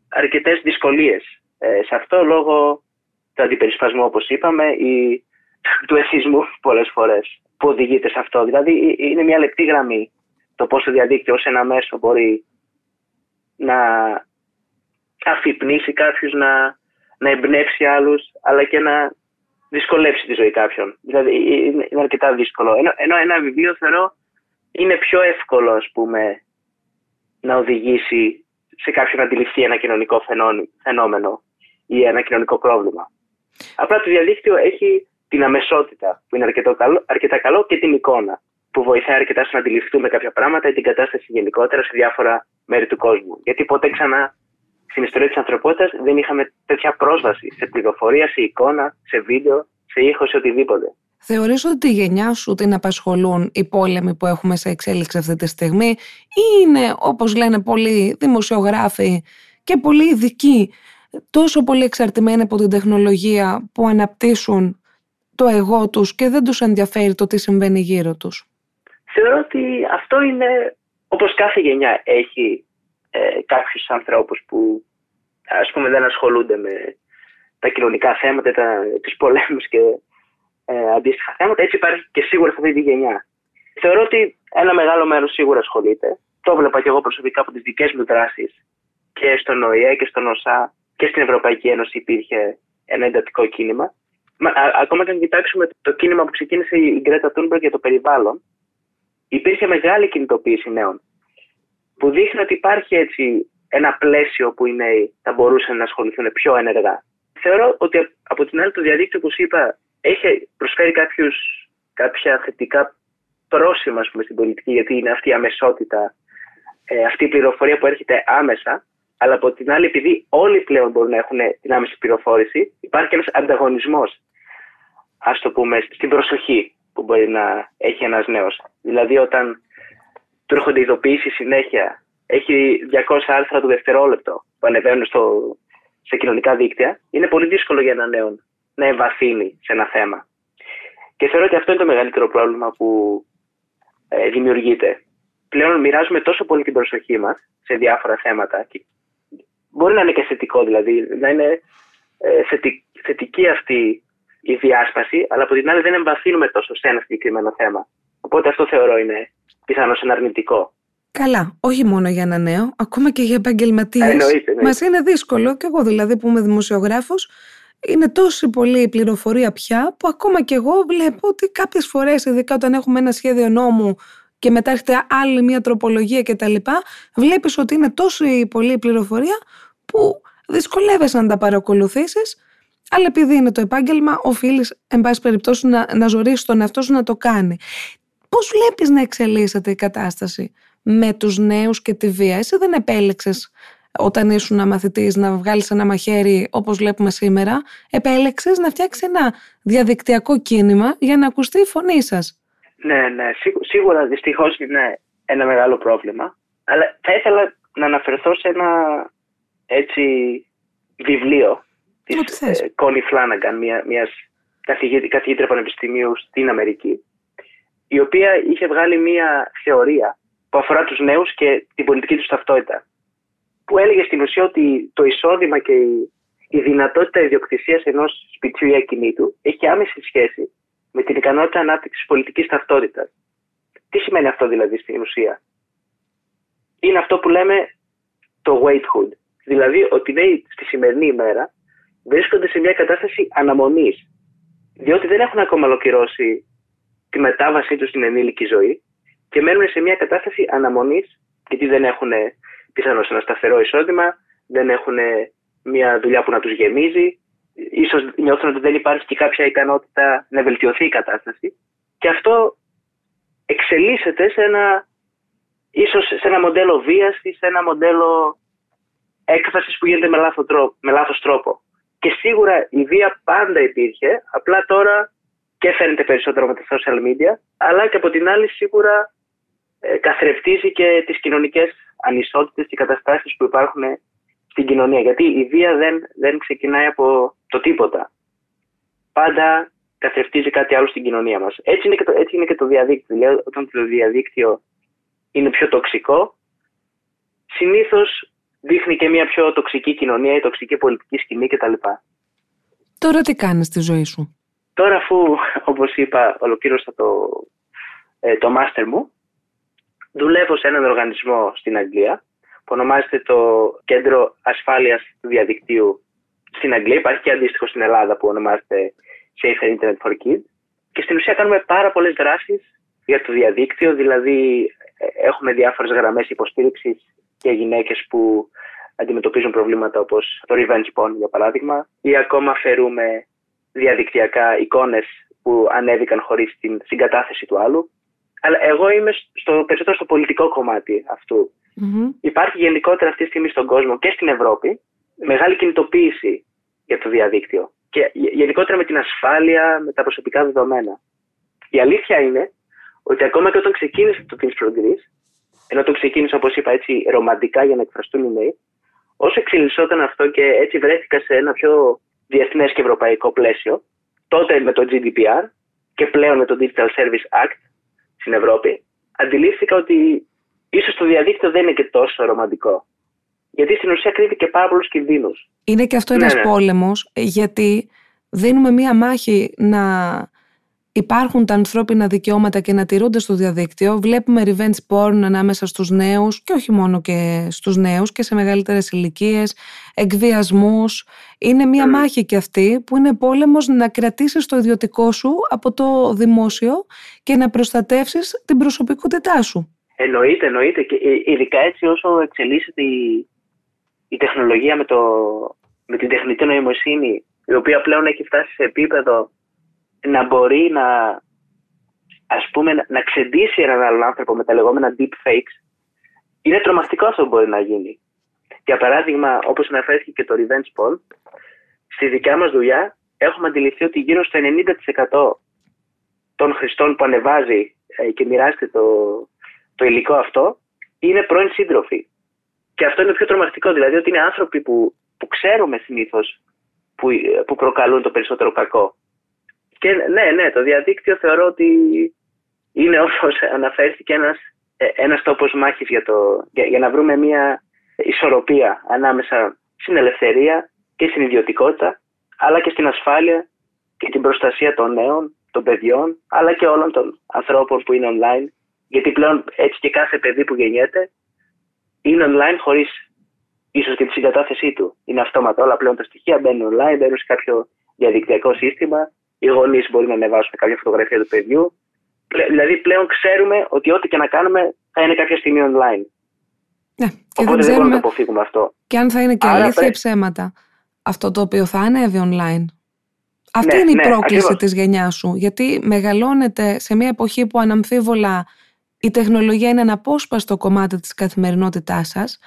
αρκετές δυσκολίες. Ε, σε αυτό λόγω του αντιπερισπασμού, όπως είπαμε, ή του εθισμού πολλές φορές που οδηγείται σε αυτό. Δηλαδή είναι μια λεπτή γραμμή το πώς το διαδίκτυο ως ένα μέσο μπορεί να αφυπνήσει κάποιους, να, να εμπνεύσει άλλους, αλλά και να δυσκολέψει τη ζωή κάποιων. Δηλαδή είναι, αρκετά δύσκολο. Ενώ, ενώ ένα βιβλίο θεωρώ είναι πιο εύκολο ας πούμε να οδηγήσει σε κάποιον να αντιληφθεί ένα κοινωνικό φαινόμενο ή ένα κοινωνικό πρόβλημα. Απλά το διαδίκτυο έχει την αμεσότητα που είναι αρκετό καλό, αρκετά καλό και την εικόνα που βοηθάει αρκετά στο να αντιληφθούμε κάποια πράγματα ή την κατάσταση γενικότερα σε διάφορα μέρη του κόσμου. Γιατί ποτέ ξανά στην ιστορία της ανθρωπότητας δεν είχαμε τέτοια πρόσβαση σε πληροφορία, σε εικόνα, σε βίντεο, σε ήχος, σε οτιδήποτε. Θεωρείς ότι τη γενιά σου την απασχολούν οι πόλεμοι που έχουμε σε εξέλιξη αυτή τη στιγμή; Ή είναι όπως λένε πολλοί δημοσιογράφοι και πολλοί ειδικοί τόσο πολύ εξαρτημένοι από την τεχνολογία που αναπτύσσουν το εγώ τους και δεν τους ενδιαφέρει το τι συμβαίνει γύρω τους. Θεωρώ ότι αυτό είναι όπως κάθε γενιά έχει ε, κάποιους ανθρώπους που ας πούμε δεν ασχολούνται με τα κοινωνικά θέματα, τα, τους πολέμους και ε, αντίστοιχα θέματα. Έτσι υπάρχει και σίγουρα σε αυτή τη γενιά. Θεωρώ ότι ένα μεγάλο μέρος σίγουρα ασχολείται. Το βλέπα και εγώ προσωπικά από τις δικές μου δράσεις και στον ΟΗΕ και στον ΟΣΑ και στην Ευρωπαϊκή Ένωση υπήρχε ένα εντατικό κίνημα. Μα, α, ακόμα και αν κοιτάξουμε το κίνημα που ξεκίνησε η Γκρέτα Τούνμπεργκ για το περιβάλλον, υπήρχε μεγάλη κινητοποίηση νέων. Που δείχνει ότι υπάρχει έτσι ένα πλαίσιο που οι νέοι θα μπορούσαν να ασχοληθούν πιο ενεργά. Θεωρώ ότι από την άλλη το διαδίκτυο, όπως είπα, έχει προσφέρει κάποιους, κάποια θετικά πρόσημα πούμε, στην πολιτική, γιατί είναι αυτή η αμεσότητα, ε, αυτή η πληροφορία που έρχεται άμεσα, αλλά από την άλλη, επειδή όλοι πλέον μπορούν να έχουν την άμεση πληροφόρηση, υπάρχει ένας ανταγωνισμός, ας το πούμε, στην προσοχή που μπορεί να έχει ένας νέος. Δηλαδή, όταν του έρχονται ειδοποιήσεις συνέχεια, έχει 200 άρθρα το δευτερόλεπτο που ανεβαίνουν στο, σε κοινωνικά δίκτυα, είναι πολύ δύσκολο για έναν νέο να εμβαθύνει σε ένα θέμα. Και θεωρώ ότι αυτό είναι το μεγαλύτερο πρόβλημα που ε, δημιουργείται. Πλέον μοιράζουμε τόσο πολύ την προσοχή μας σε διάφορα θέματα. Και μπορεί να είναι και θετικό δηλαδή, να είναι ε, θετική αυτή η διάσπαση, αλλά από την άλλη δεν εμβαθύνουμε τόσο σε ένα συγκεκριμένο θέμα. Οπότε αυτό θεωρώ είναι πιθανώς ένα αρνητικό. Καλά, όχι μόνο για ένα νέο, ακόμα και για επαγγελματίες. Μας είναι δύσκολο, και εγώ δηλαδή που είμαι δημοσιογράφος, είναι τόση πολύ η πληροφορία πια που ακόμα και εγώ βλέπω ότι κάποιες φορές, ειδικά όταν έχουμε ένα σχέδιο νόμου και μετά έρχεται άλλη μια τροπολογία κτλ. Βλέπεις ότι είναι τόσο πολύ η πληροφορία που δυσκολεύεσαι να τα παρακολουθήσεις, αλλά επειδή είναι το επάγγελμα, οφείλεις, εν πάση περιπτώσει, να, να ζωρίσει τον εαυτό σου να το κάνει. Πώς βλέπεις να εξελίσσεται η κατάσταση με τους νέους και τη βία, Εσύ δεν επέλεξες όταν ήσουν μαθητής να βγάλεις ένα μαχαίρι όπως βλέπουμε σήμερα, επέλεξες να φτιάξεις ένα διαδικτυακό κίνημα για να ακουστεί η φωνή σας. Ναι, ναι, σίγουρα δυστυχώς είναι ένα μεγάλο πρόβλημα. Αλλά θα ήθελα να αναφερθώ σε ένα έτσι βιβλίο της ε, Κόνι Φλάναγκαν, μια, μιας καθηγήτρια πανεπιστημίου στην Αμερική, η οποία είχε βγάλει μια θεωρία που αφορά τους νέους και την πολιτική τους ταυτότητα που έλεγε στην ουσία ότι το εισόδημα και η, δυνατότητα ιδιοκτησίας ενός σπιτιού ή ακινήτου έχει άμεση σχέση με την ικανότητα ανάπτυξης πολιτικής ταυτότητας. Τι σημαίνει αυτό δηλαδή στην ουσία, Είναι αυτό που λέμε το waithood. Δηλαδή ότι οι στη σημερινή ημέρα βρίσκονται σε μια κατάσταση αναμονής. Διότι δεν έχουν ακόμα ολοκληρώσει τη μετάβασή τους στην ενήλικη ζωή και μένουν σε μια κατάσταση αναμονής γιατί δεν έχουν πιθανώς ένα σταθερό εισόδημα, δεν έχουν μια δουλειά που να τους γεμίζει, ίσως νιώθουν ότι δεν υπάρχει και κάποια ικανότητα να βελτιωθεί η κατάσταση. Και αυτό εξελίσσεται σε ένα, ίσως σε ένα μοντέλο βίας ή σε ένα μοντέλο έκφρασης που γίνεται με λάθος τρόπο. Με λάθος τρόπο. Και σίγουρα η βία πάντα υπήρχε, απλά τώρα και φαίνεται περισσότερο με τα social media, αλλά και από την άλλη σίγουρα ε, καθρεφτίζει και τις κοινωνικές ανισότητες και καταστάσεις που υπάρχουν στην κοινωνία. Γιατί η βία δεν, δεν ξεκινάει από το τίποτα. Πάντα καθρεφτίζει κάτι άλλο στην κοινωνία μας. Έτσι είναι και το, έτσι είναι και το διαδίκτυο. Δηλαδή, όταν το διαδίκτυο είναι πιο τοξικό, συνήθως δείχνει και μια πιο τοξική κοινωνία, η τοξική πολιτική σκηνή κτλ. Τώρα τι κάνεις στη ζωή σου; Τώρα αφού, όπως είπα, ολοκλήρωσα το, ε, το μάστερ μου, δουλεύω σε έναν οργανισμό στην Αγγλία που ονομάζεται το Κέντρο Ασφάλειας του Διαδικτύου στην Αγγλία. Υπάρχει και αντίστοιχο στην Ελλάδα που ονομάζεται Safer Internet for Kids. Και στην ουσία κάνουμε πάρα πολλές δράσεις για το διαδίκτυο, δηλαδή ε, έχουμε διάφορες γραμμές υποστήριξης για γυναίκες που αντιμετωπίζουν προβλήματα όπως το revenge porn για παράδειγμα ή ακόμα φέρουμε διαδικτυακά εικόνες που ανέβηκαν χωρίς την συγκατάθεση του άλλου αλλά εγώ είμαι στο, περισσότερο στο πολιτικό κομμάτι Υπάρχει γενικότερα αυτή τη στιγμή στον κόσμο και στην Ευρώπη μεγάλη κινητοποίηση για το διαδίκτυο. Και γενικότερα με την ασφάλεια, με τα προσωπικά δεδομένα. Η αλήθεια είναι ότι ακόμα και όταν ξεκίνησε το Teams for Greece, ενώ το ξεκίνησε όπως είπα έτσι ρομαντικά για να εκφραστούν οι νέοι, όσο εξελισσόταν αυτό και έτσι βρέθηκα σε ένα πιο διεθνές και ευρωπαϊκό πλαίσιο, τότε με το GDPR και πλέον με το Digital Service Act στην Ευρώπη, αντιλήφθηκα ότι ίσως το διαδίκτυο δεν είναι και τόσο ρομαντικό. Γιατί στην ουσία κρύβει και πάρα πολλούς κινδύνους. Είναι και αυτό ναι, ένας ναι. πόλεμος, γιατί δίνουμε μία μάχη να υπάρχουν τα ανθρώπινα δικαιώματα και να τηρούνται στο διαδίκτυο. Βλέπουμε revenge porn ανάμεσα στους νέους και όχι μόνο και στους νέους και σε μεγαλύτερες ηλικίες, εκβιασμούς. Είναι μία μάχη και αυτή που είναι πόλεμος να κρατήσεις το ιδιωτικό σου από το δημόσιο και να προστατεύσεις την προσωπικότητά σου. Εννοείται, εννοείται και ειδικά έτσι όσο εξελίσσεται η, η τεχνολογία με, το, με την τεχνητή νοημοσύνη η οποία πλέον έχει φτάσει σε επίπεδο να μπορεί να, ας πούμε, να ξεντήσει έναν άλλον άνθρωπο με τα λεγόμενα deep fakes, είναι τρομακτικό αυτό που μπορεί να γίνει. Για παράδειγμα, όπως αναφέρθηκε και το revenge porn, στη δικιά μας δουλειά έχουμε αντιληφθεί ότι γύρω στο 90% των χρηστών που ανεβάζει ε, και μοιράζεται το, το υλικό αυτό είναι πρώην σύντροφοι. Και αυτό είναι πιο τρομακτικό, δηλαδή ότι είναι άνθρωποι που, που ξέρουμε συνήθως που, που προκαλούν το περισσότερο κακό. Και ναι, ναι, το διαδίκτυο θεωρώ ότι είναι όπως αναφέρθηκε ένας, ε, ένας τόπος μάχης για, το, για, για να βρούμε μια ισορροπία ανάμεσα στην ελευθερία και στην ιδιωτικότητα αλλά και στην ασφάλεια και την προστασία των νέων, των παιδιών αλλά και όλων των ανθρώπων που είναι online γιατί πλέον έτσι και κάθε παιδί που γεννιέται είναι online χωρίς ίσως και τη συγκατάθεσή του. Είναι αυτόματα όλα πλέον τα στοιχεία μπαίνουν online, μπαίνουν σε κάποιο διαδικτυακό σύστημα οι γονείς μπορεί να ανεβάσουν κάποια φωτογραφία του παιδιού. Δηλαδή πλέον ξέρουμε ότι ό,τι και να κάνουμε θα είναι κάποια στιγμή online. Ναι, και Οπότε δεν, μπορούμε να το αποφύγουμε αυτό. Και αν θα είναι και Άρα αλήθεια ή ψέματα αυτό το οποίο θα ανέβει online. Αυτή ναι, είναι η ναι, πρόκληση τη της γενιάς σου, γιατί μεγαλώνεται σε μια εποχή που αναμφίβολα η τεχνολογία είναι ένα απόσπαστο κομμάτι της καθημερινότητάς σας,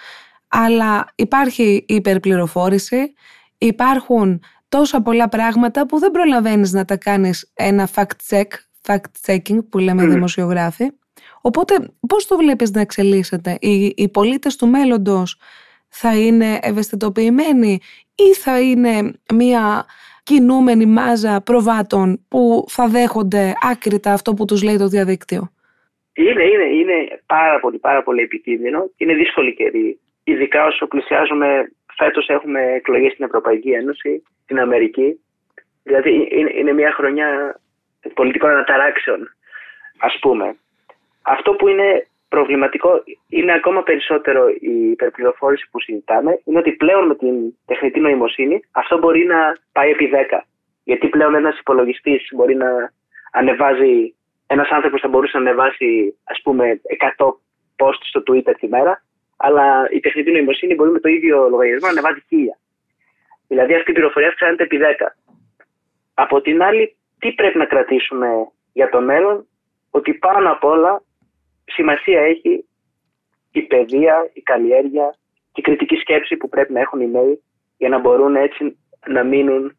αλλά υπάρχει η υπερπληροφόρηση, υπάρχουν τόσα πολλά πράγματα που δεν προλαβαίνεις να τα κάνεις ένα fact check, fact checking που λέμε mm. δημοσιογράφοι. Οπότε πώς το βλέπεις να εξελίσσεται, οι, οι πολίτες του μέλλοντος θα είναι ευαισθητοποιημένοι ή θα είναι μια κινούμενη μάζα προβάτων που θα δέχονται άκρητα αυτό που τους λέει το διαδίκτυο; Είναι, είναι, είναι πάρα πολύ, πάρα πολύ επικίνδυνο και είναι δύσκολη καιρή. Ειδικά όσο πλησιάζουμε Φέτος έχουμε εκλογές στην Ευρωπαϊκή Ένωση, στην Αμερική. Δηλαδή είναι, μια χρονιά πολιτικών αναταράξεων, ας πούμε. Αυτό που είναι προβληματικό είναι ακόμα περισσότερο η υπερπληροφόρηση που συζητάμε, είναι ότι πλέον με την τεχνητή νοημοσύνη αυτό μπορεί να πάει επί 10. Γιατί πλέον ένας υπολογιστής μπορεί να ανεβάζει, ένας άνθρωπος θα μπορούσε να ανεβάσει ας πούμε 100 posts στο Twitter τη μέρα αλλά η τεχνητή νοημοσύνη μπορεί με το ίδιο λογαριασμό να ανεβάζει χίλια. Δηλαδή αυτή η πληροφορία αυξάνεται επί 10. Από την άλλη, τι πρέπει να κρατήσουμε για το μέλλον, ότι πάνω απ' όλα σημασία έχει η παιδεία, η καλλιέργεια και η κριτική σκέψη που πρέπει να έχουν οι νέοι για να μπορούν έτσι να μείνουν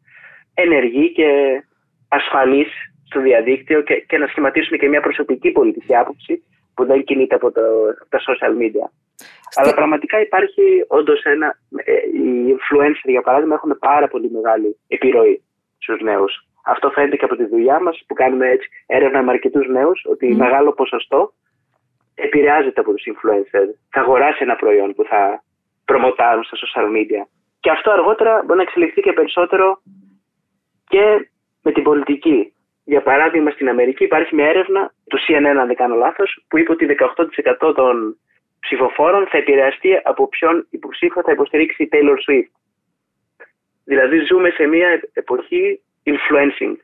ενεργοί και ασφαλείς στο διαδίκτυο και, και να σχηματίσουν και μια προσωπική πολιτική άποψη που δεν κινείται από, το, από τα social media. Αλλά πραγματικά υπάρχει όντως ένα. Ε, οι influencers, για παράδειγμα, έχουν πάρα πολύ μεγάλη επιρροή στους νέους. Αυτό φαίνεται και από τη δουλειά μας που κάνουμε έτσι έρευνα με αρκετούς νέους, ότι μεγάλο ποσοστό επηρεάζεται από τους influencers. Θα αγοράσει ένα προϊόν που θα προμοτάρουν στα social media. Και αυτό αργότερα μπορεί να εξελιχθεί και περισσότερο και με την πολιτική. Για παράδειγμα, στην Αμερική υπάρχει μια έρευνα του CNN, αν δεν κάνω λάθος, που είπε ότι 18% των ψηφοφόρων θα επηρεαστεί από ποιον υποψήφιο θα υποστηρίξει η Taylor Swift. Δηλαδή ζούμε σε μια εποχή influencing.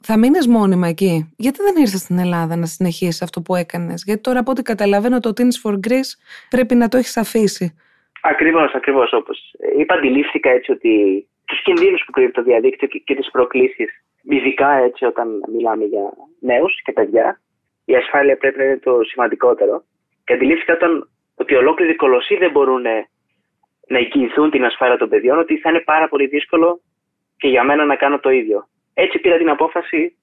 Θα μείνεις μόνιμα εκεί; Γιατί δεν ήρθες στην Ελλάδα να συνεχίσεις αυτό που έκανες, Γιατί τώρα από ό,τι καταλαβαίνω το Teens for Greece πρέπει να το έχεις αφήσει. Ακριβώς, ακριβώς όπως. Είπα, αντιλήφθηκα έτσι ότι τους κινδύνους που κρύβει το διαδίκτυο και, και τις προκλήσεις, ειδικά έτσι όταν μιλάμε για νέους και παιδιά, η ασφάλεια πρέπει να είναι το σημαντικότερο. Και αντιλήφθηκα όταν, ότι ολόκληροι κολοσσοί δεν μπορούν να εγγυηθούν την ασφάλεια των παιδιών, ότι θα είναι πάρα πολύ δύσκολο και για μένα να κάνω το ίδιο. Έτσι πήρα την απόφαση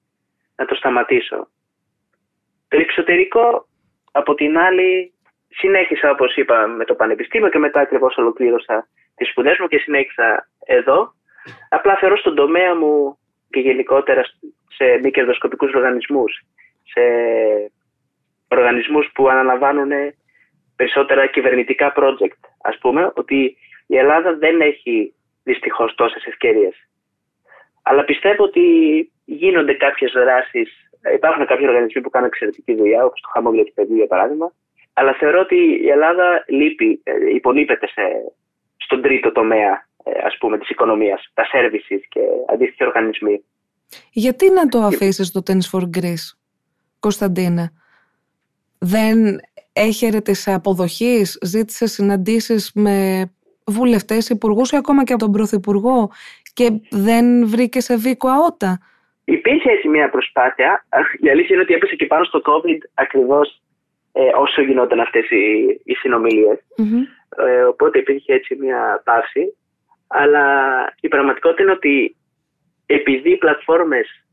να το σταματήσω. Το εξωτερικό, από την άλλη, συνέχισα όπως είπα με το πανεπιστήμιο και μετά ακριβώς ολοκλήρωσα τις σπουδές μου και συνέχισα εδώ. Απλά θεωρώ στον τομέα μου και γενικότερα σε μη κερδοσκοπικούς οργανισμούς, σε οργανισμούς που αναλαμβάνουν περισσότερα κυβερνητικά project, ας πούμε, ότι η Ελλάδα δεν έχει δυστυχώς τόσες ευκαιρίες. Αλλά πιστεύω ότι γίνονται κάποιες δράσεις, υπάρχουν κάποιοι οργανισμοί που κάνουν εξαιρετική δουλειά, όπως το χαμό για την για παράδειγμα, αλλά θεωρώ ότι η Ελλάδα λείπει, ε, υπολείπεται σε, στον τρίτο τομέα ε, ας πούμε της οικονομίας, τα services και αντίστοιχοι οργανισμοί. Γιατί να το αφήσεις το Tennis for Greece, Κωνσταντίνα. Δεν έχερε τις αποδοχής, ζήτησε συναντήσεις με βουλευτές, υπουργούς ή ακόμα και από τον Πρωθυπουργό και δεν βρήκε σε βίκο αότα. Υπήρχε έτσι μια προσπάθεια. Η αλήθεια είναι ότι έπεσε και πάνω στο COVID ακριβώς ε, όσο γινόταν αυτές οι, οι συνομιλιες Ε, οπότε υπήρχε έτσι μια πάση. Αλλά η πραγματικότητα είναι ότι επειδή οι πλατφόρμες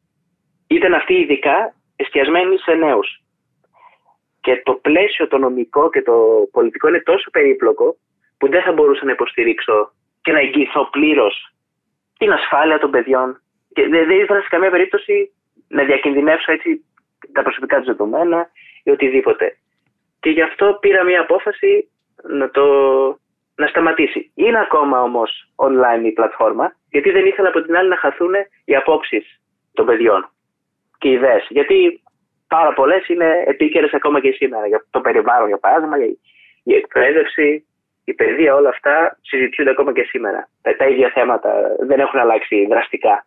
ήταν αυτοί ειδικά εστιασμένοι σε νέους και το πλαίσιο το νομικό και το πολιτικό είναι τόσο περίπλοκο που δεν θα μπορούσα να υποστηρίξω και να εγγυηθώ πλήρως την ασφάλεια των παιδιών. Και δεν ήθελα σε καμία περίπτωση να διακινδυνεύσω έτσι τα προσωπικά τους δεδομένα ή οτιδήποτε. Και γι' αυτό πήρα μια απόφαση να το να σταματήσει. Είναι ακόμα όμως online η πλατφόρμα, γιατί δεν ήθελα από την άλλη να χαθούν οι απόψεις των παιδιών και οι ιδέες. Γιατί πάρα πολλές είναι επίκαιρες ακόμα και σήμερα. Για το περιβάλλον, για παράδειγμα, για η εκπαίδευση, η παιδεία, όλα αυτά συζητιούνται ακόμα και σήμερα. Τα, ίδια θέματα δεν έχουν αλλάξει δραστικά.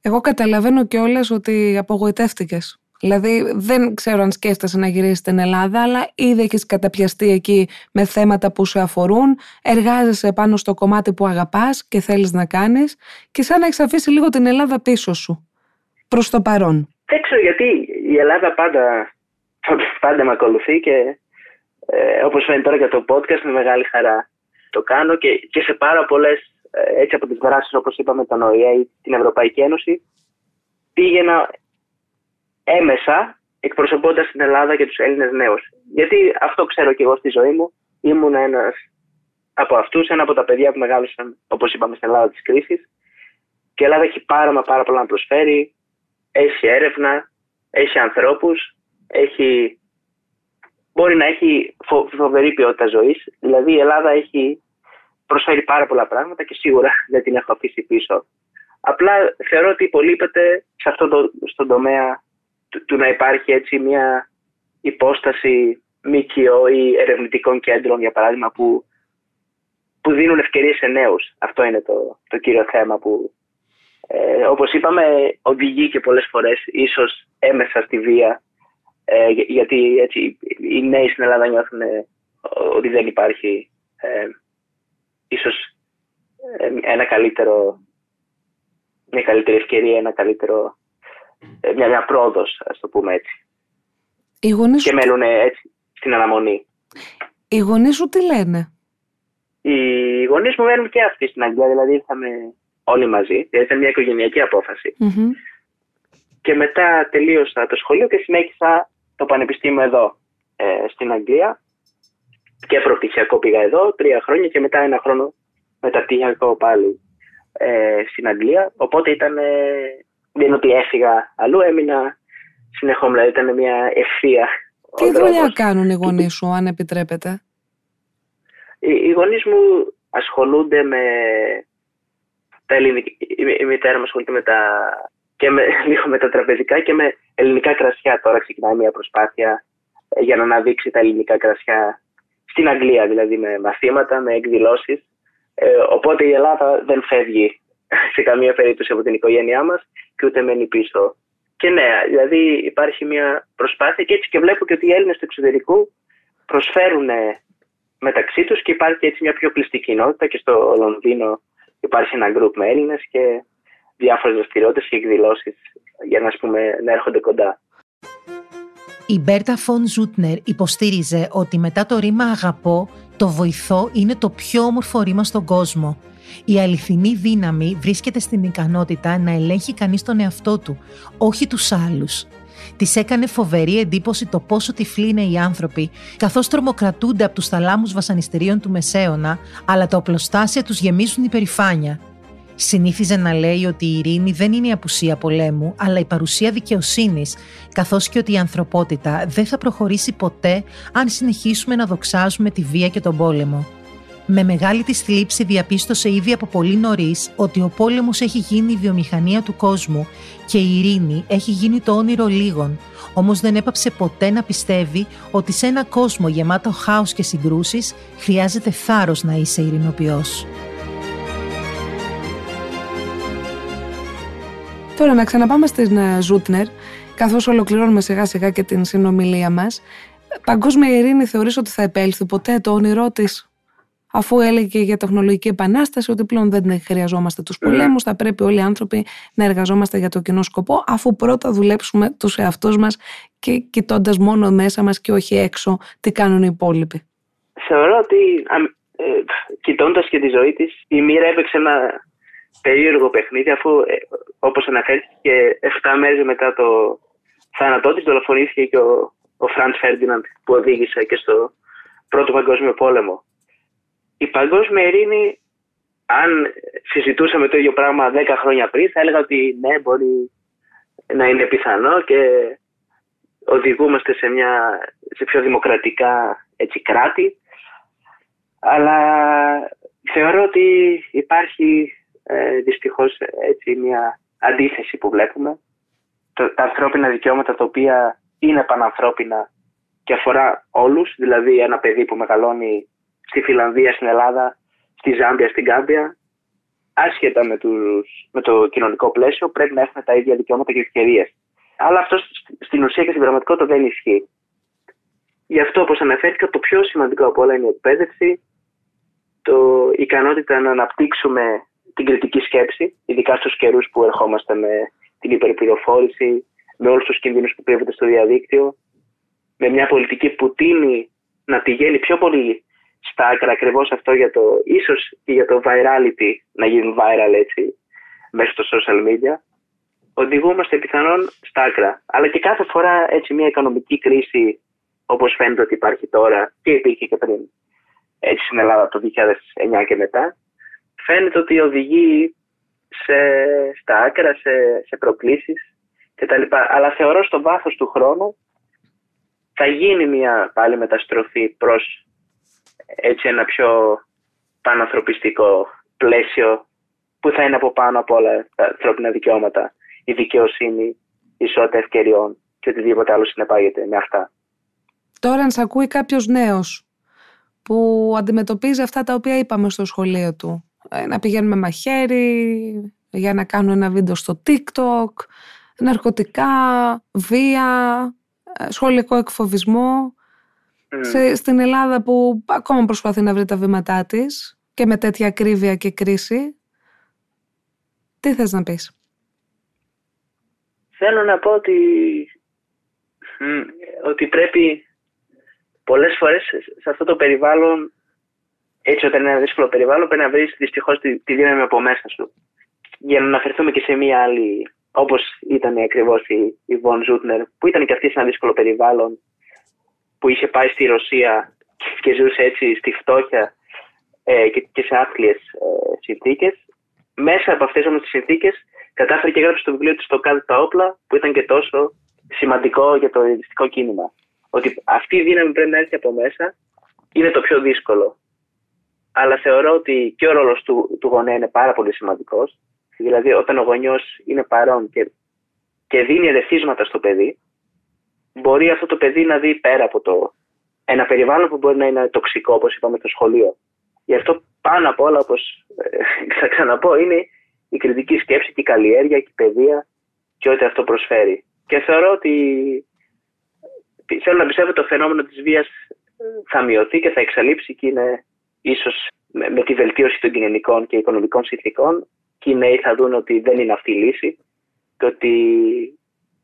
Εγώ καταλαβαίνω κιόλας ότι απογοητεύτηκες. Δηλαδή δεν ξέρω αν σκέφτεσαι να γυρίσεις στην Ελλάδα, αλλά ήδη έχεις καταπιαστεί εκεί με θέματα που σε αφορούν, εργάζεσαι πάνω στο κομμάτι που αγαπάς και θέλεις να κάνεις και σαν να έχεις αφήσει λίγο την Ελλάδα πίσω σου. Προς το παρόν. Δεν ξέρω γιατί η Ελλάδα πάντα, πάντα με ακολουθεί και ε, όπως φαίνεται τώρα για το podcast με μεγάλη χαρά το κάνω και, και σε πάρα πολλές ε, έτσι από τις δράσεις όπως είπαμε τον ΟΗΕ την Ευρωπαϊκή Ένωση πήγαινα έμεσα εκπροσωπώντας την Ελλάδα και τους Έλληνες νέους. Γιατί αυτό ξέρω και εγώ στη ζωή μου. Ήμουν ένας από αυτούς, ένα από τα παιδιά που μεγάλωσαν, όπως είπαμε, στην Ελλάδα της κρίσης. Και η Ελλάδα έχει πάρα μα πάρα πολλά να προσφέρει. Έχει έρευνα, έχει ανθρώπους, έχει... μπορεί να έχει φο... φοβερή ποιότητα ζωής. Δηλαδή η Ελλάδα έχει προσφέρει πάρα πολλά πράγματα και σίγουρα δεν την έχω αφήσει πίσω. Απλά θεωρώ ότι υπολείπεται σε αυτό το, στον τομέα του, να υπάρχει έτσι μια υπόσταση ΜΚΟ ή ερευνητικών κέντρων, για παράδειγμα, που, που δίνουν ευκαιρίες σε νέους. Αυτό είναι το, το κύριο θέμα που, ε, όπως είπαμε, οδηγεί και πολλές φορές ίσως έμεσα στη βία, ε, γιατί έτσι, οι νέοι στην Ελλάδα νιώθουν ε, ότι δεν υπάρχει ε, ίσως ε, ένα καλύτερο, μια καλύτερη ευκαιρία, ένα καλύτερο ε, μια, μια πρόοδος, ας το πούμε έτσι. Οι γονείς και μένουν έτσι στην αναμονή. Οι γονείς σου τι λένε; Οι γονείς μου μένουν και αυτοί στην Αγγλία, δηλαδή ήρθαμε όλοι μαζί. Δηλαδή ήταν μια οικογενειακή Και μετά τελείωσα το σχολείο και συνέχισα το πανεπιστήμιο εδώ ε, στην Αγγλία. Και προπτυχιακό πήγα εδώ τρία χρόνια και μετά ένα χρόνο μεταπτυχιακό πάλι ε, στην Αγγλία. Οπότε ήταν δεν είναι ότι έφυγα αλλού, έμεινα συνεχόμενα. Ήταν μια ευθεία. Τι δουλειά κάνουν οι γονείς σου, αν επιτρέπετε; Οι, οι γονείς μου ασχολούνται με τα ελληνικά. Η, μητέρα μου ασχολείται με τα, και με, λίγο με τα τραπεζικά και με ελληνικά κρασιά. Τώρα ξεκινάει μια προσπάθεια ε, για να αναδείξει τα ελληνικά κρασιά στην Αγγλία, δηλαδή με μαθήματα, με εκδηλώσεις. Ε, οπότε η Ελλάδα δεν φεύγει σε καμία περίπτωση από την οικογένειά μας και ούτε μένει πίσω. Και ναι, δηλαδή υπάρχει μια προσπάθεια και έτσι και βλέπω και ότι οι Έλληνες του εξωτερικού προσφέρουν μεταξύ τους και υπάρχει έτσι μια πιο κλειστή κοινότητα και στο Λονδίνο υπάρχει ένα γκρουπ με Έλληνες και διάφορες δραστηριότητες και εκδηλώσεις για να, πούμε, να έρχονται κοντά. Η Μπέρτα Φον Ζούτνερ υποστήριζε ότι μετά το ρήμα «αγαπώ», το «βοηθώ» είναι το πιο όμορφο ρήμα στον κόσμο η αληθινή δύναμη βρίσκεται στην ικανότητα να ελέγχει κανείς τον εαυτό του, όχι τους άλλους. Της έκανε φοβερή εντύπωση το πόσο τυφλοί είναι οι άνθρωποι, καθώς τρομοκρατούνται από τους θαλάμους βασανιστερίων του Μεσαίωνα, αλλά τα οπλοστάσια τους γεμίζουν υπερηφάνεια. Συνήθιζε να λέει ότι η ειρήνη δεν είναι η απουσία πολέμου, αλλά η παρουσία δικαιοσύνης, καθώς και ότι η ανθρωπότητα δεν θα προχωρήσει ποτέ αν συνεχίσουμε να δοξάζουμε τη βία και τον πόλεμο. Με μεγάλη τη θλίψη διαπίστωσε ήδη από πολύ νωρίς ότι ο πόλεμος έχει γίνει η βιομηχανία του κόσμου και η ειρήνη έχει γίνει το όνειρο λίγων, όμως δεν έπαψε ποτέ να πιστεύει ότι σε ένα κόσμο γεμάτο χάος και συγκρούσεις χρειάζεται θάρρος να είσαι ειρηνοποιός. Τώρα να ξαναπάμε στην ε, Ζούτνερ, καθώς ολοκληρώνουμε σιγά σιγά και την συνομιλία μας. Παγκόσμια ειρήνη θεωρείς ότι θα επέλθει ποτέ το όνειρό της; Αφού έλεγε για τεχνολογική επανάσταση ότι πλέον δεν χρειαζόμαστε τους ναι. πολέμους, θα πρέπει όλοι οι άνθρωποι να εργαζόμαστε για το κοινό σκοπό, αφού πρώτα δουλέψουμε τους εαυτούς μας και κοιτώντας μόνο μέσα μας και όχι έξω τι κάνουν οι υπόλοιποι. Θεωρώ ότι ε, κοιτώντας και τη ζωή της, η μοίρα έπαιξε ένα περίεργο παιχνίδι, αφού ε, όπως αναφέρθηκε 7 μέρες μετά το θάνατό της δολοφονήθηκε και ο, ο Φραντ Φέρντιναντ που οδήγησε και στο Πρώτο Παγκόσμιο Πόλεμο η παγκόσμια ειρήνη, αν συζητούσαμε το ίδιο πράγμα 10 χρόνια πριν, θα έλεγα ότι ναι, μπορεί να είναι πιθανό και οδηγούμαστε σε, μια, σε πιο δημοκρατικά έτσι, κράτη. Αλλά θεωρώ ότι υπάρχει ε, δυστυχώς έτσι, μια αντίθεση που βλέπουμε. τα ανθρώπινα δικαιώματα τα οποία είναι πανανθρώπινα και αφορά όλους, δηλαδή ένα παιδί που μεγαλώνει στη Φιλανδία, στην Ελλάδα, στη Ζάμπια, στην Κάμπια, άσχετα με, τους, με το κοινωνικό πλαίσιο, πρέπει να έχουμε τα ίδια δικαιώματα και ευκαιρίες. Αλλά αυτό στην ουσία και στην πραγματικότητα δεν ισχύει. Γι' αυτό, όπως αναφέρθηκα, το πιο σημαντικό από όλα είναι η εκπαίδευση, το, η ικανότητα να αναπτύξουμε την κριτική σκέψη, ειδικά στους καιρούς που ερχόμαστε με την υπερπληροφόρηση, με όλους τους κινδύνους που κρύβονται στο διαδίκτυο, με μια πολιτική που τίνει να πηγαίνει πιο πολύ στα άκρα ακριβώς αυτό για το ίσως και για το virality να γίνει viral έτσι μέσω των social media οδηγούμαστε πιθανόν στα άκρα. Αλλά και κάθε φορά έτσι μια οικονομική κρίση όπως φαίνεται ότι υπάρχει τώρα και υπήρχε και πριν έτσι στην Ελλάδα από το 2009 και μετά φαίνεται ότι οδηγεί σε, στα άκρα, σε, σε προκλήσεις κτλ. Αλλά θεωρώ στο βάθος του χρόνου θα γίνει μια πάλι μεταστροφή προς έτσι ένα πιο πανανθρωπιστικό πλαίσιο που θα είναι από πάνω από όλα τα ανθρώπινα δικαιώματα, η δικαιοσύνη, η ισότητα ευκαιριών και οτιδήποτε άλλο συνεπάγεται με αυτά. Τώρα αν σε ακούει κάποιος νέος που αντιμετωπίζει αυτά τα οποία είπαμε στο σχολείο του, ε, να πηγαίνουμε μαχαίρι, για να κάνουν ένα βίντεο στο TikTok, ναρκωτικά, βία, ε, σχολικό εκφοβισμό, σε, στην Ελλάδα που ακόμα προσπαθεί να βρει τα βήματά της και με τέτοια ακρίβεια και κρίση. Τι θες να πεις; Θέλω να πω ότι, ότι πρέπει πολλές φορές σε αυτό το περιβάλλον έτσι όταν είναι ένα δύσκολο περιβάλλον πρέπει να βρεις δυστυχώς τη, τη δύναμη από μέσα σου. Για να αναφερθούμε και σε μία άλλη όπως ήταν ακριβώς η, η Βον Ζούτνερ που ήταν και αυτή σε ένα δύσκολο περιβάλλον που είχε πάει στη Ρωσία και ζούσε έτσι στη φτώχεια ε, και, σε άθλιες ε, συνθήκες. Μέσα από αυτές όμως τις συνθήκες κατάφερε και γράψει το βιβλίο του στο κάτω τα όπλα που ήταν και τόσο σημαντικό για το ειρηνιστικό κίνημα. Ότι αυτή η δύναμη πρέπει να έρθει από μέσα είναι το πιο δύσκολο. Αλλά θεωρώ ότι και ο ρόλος του, του γονέα είναι πάρα πολύ σημαντικός. Δηλαδή, όταν ο γονιός είναι παρόν και, και δίνει ερεθίσματα στο παιδί, μπορεί αυτό το παιδί να δει πέρα από το ένα περιβάλλον που μπορεί να είναι τοξικό, όπως είπαμε στο σχολείο. Γι' αυτό πάνω απ' όλα, όπως ε, θα ξαναπώ, είναι η κριτική σκέψη και η καλλιέργεια και η παιδεία και ό,τι αυτό προσφέρει. Και θεωρώ ότι θέλω να πιστεύω ότι το φαινόμενο της βίας θα μειωθεί και θα εξαλείψει και είναι ίσως με, τη βελτίωση των κοινωνικών και οικονομικών συνθήκων και οι νέοι θα δουν ότι δεν είναι αυτή η λύση και ότι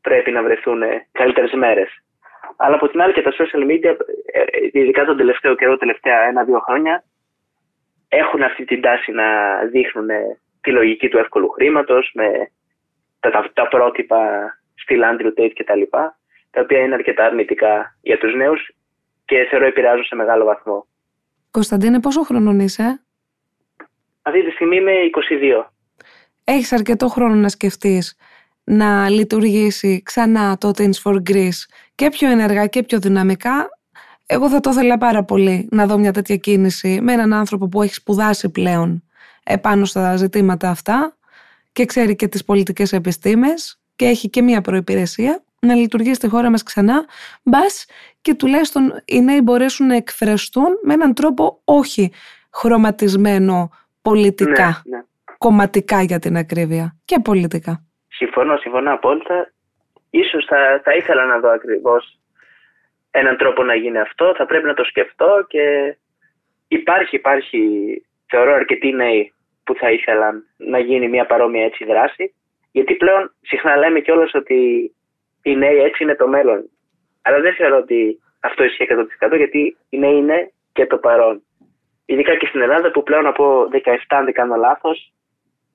πρέπει να βρεθούν καλύτερες μέρες. Αλλά από την άλλη και τα social media, ε, ε, ειδικά τον τελευταίο καιρό, τελευταία ένα-δύο χρόνια, έχουν αυτή την τάση να δείχνουν τη λογική του εύκολου χρήματος με τα, τα, πρότυπα στυλ Andrew Tate κτλ. Τα, τα οποία είναι αρκετά αρνητικά για τους νέους και θεωρώ επηρεάζουν σε μεγάλο βαθμό. Κωνσταντίνε, πόσο χρόνο είσαι; Αυτή τη στιγμή είμαι 22. Έχεις αρκετό χρόνο να σκεφτείς να λειτουργήσει ξανά το Teens for Greece και πιο ενεργά και πιο δυναμικά. Εγώ θα το ήθελα πάρα πολύ να δω μια τέτοια κίνηση με έναν άνθρωπο που έχει σπουδάσει πλέον επάνω στα ζητήματα αυτά και ξέρει και τις πολιτικές επιστήμες και έχει και μια προϋπηρεσία να λειτουργεί στη χώρα μας ξανά, μπας και τουλάχιστον οι νέοι μπορέσουν να εκφραστούν με έναν τρόπο όχι χρωματισμένο πολιτικά, Ναι, ναι. κομματικά για την ακρίβεια και πολιτικά. Συμφωνώ, συμφωνώ απόλυτα. Ίσως θα, θα ήθελα να δω ακριβώς έναν τρόπο να γίνει αυτό. Θα πρέπει να το σκεφτώ και υπάρχει, υπάρχει, θεωρώ αρκετοί νέοι που θα ήθελαν να γίνει μια παρόμοια έτσι δράση. Γιατί πλέον συχνά λέμε κιόλας ότι οι νέοι έτσι είναι το μέλλον. Αλλά δεν θεωρώ ότι αυτό ισχύει 100% γιατί οι νέοι είναι και το παρόν. Ειδικά και στην Ελλάδα που πλέον από 17, αν δεν κάνω λάθος,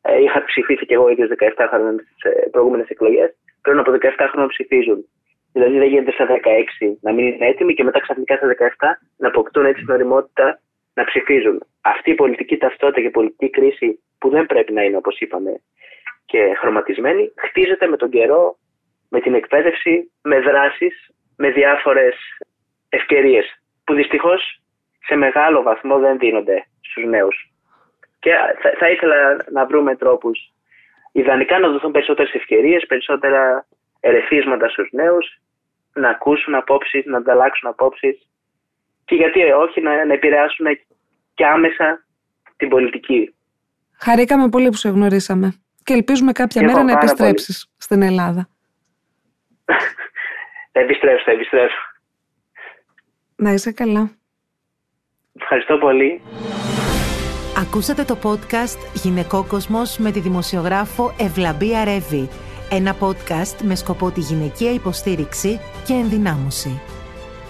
ε, είχα ψηφίσει και εγώ ίδιος 17 χρόνια στι προηγούμενες εκλογές. Πλέον από 17 χρόνια ψηφίζουν. Δηλαδή δεν γίνεται στα 16 να μην είναι έτοιμοι και μετά ξαφνικά στα 17 να αποκτούν έτσι την οριμότητα να ψηφίζουν. Αυτή η πολιτική ταυτότητα και η πολιτική κρίση που δεν πρέπει να είναι όπως είπαμε και χρωματισμένη, χτίζεται με τον καιρό, με την εκπαίδευση, με δράσεις, με διάφορες ευκαιρίες που δυστυχώς σε μεγάλο βαθμό δεν δίνονται στους νέους. Και θα, θα ήθελα να βρούμε τρόπους ιδανικά να δοθούν περισσότερες ευκαιρίες, περισσότερα ερεθίσματα στους νέους, να ακούσουν απόψεις, να ανταλλάξουν απόψεις και γιατί όχι να, να επηρεάσουν και άμεσα την πολιτική. Χαρήκαμε πολύ που σε γνωρίσαμε και ελπίζουμε κάποια Και μέρα εγώ να πάρα επιστρέψεις στην Ελλάδα. θα επιστρέψω, θα επιστρέψω. Να είσαι καλά. Ευχαριστώ πολύ. Ακούσατε το podcast «Γυναικό Κόσμος» με τη δημοσιογράφο Ευλαμπία Ρεύη. Ένα podcast με σκοπό τη γυναικεία υποστήριξη και ενδυνάμωση.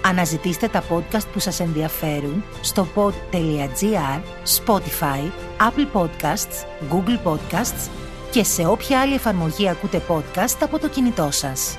Αναζητήστε τα podcast που σας ενδιαφέρουν στο pod.gr, Spotify, Apple Podcasts, Google Podcasts και σε όποια άλλη εφαρμογή ακούτε podcast από το κινητό σας.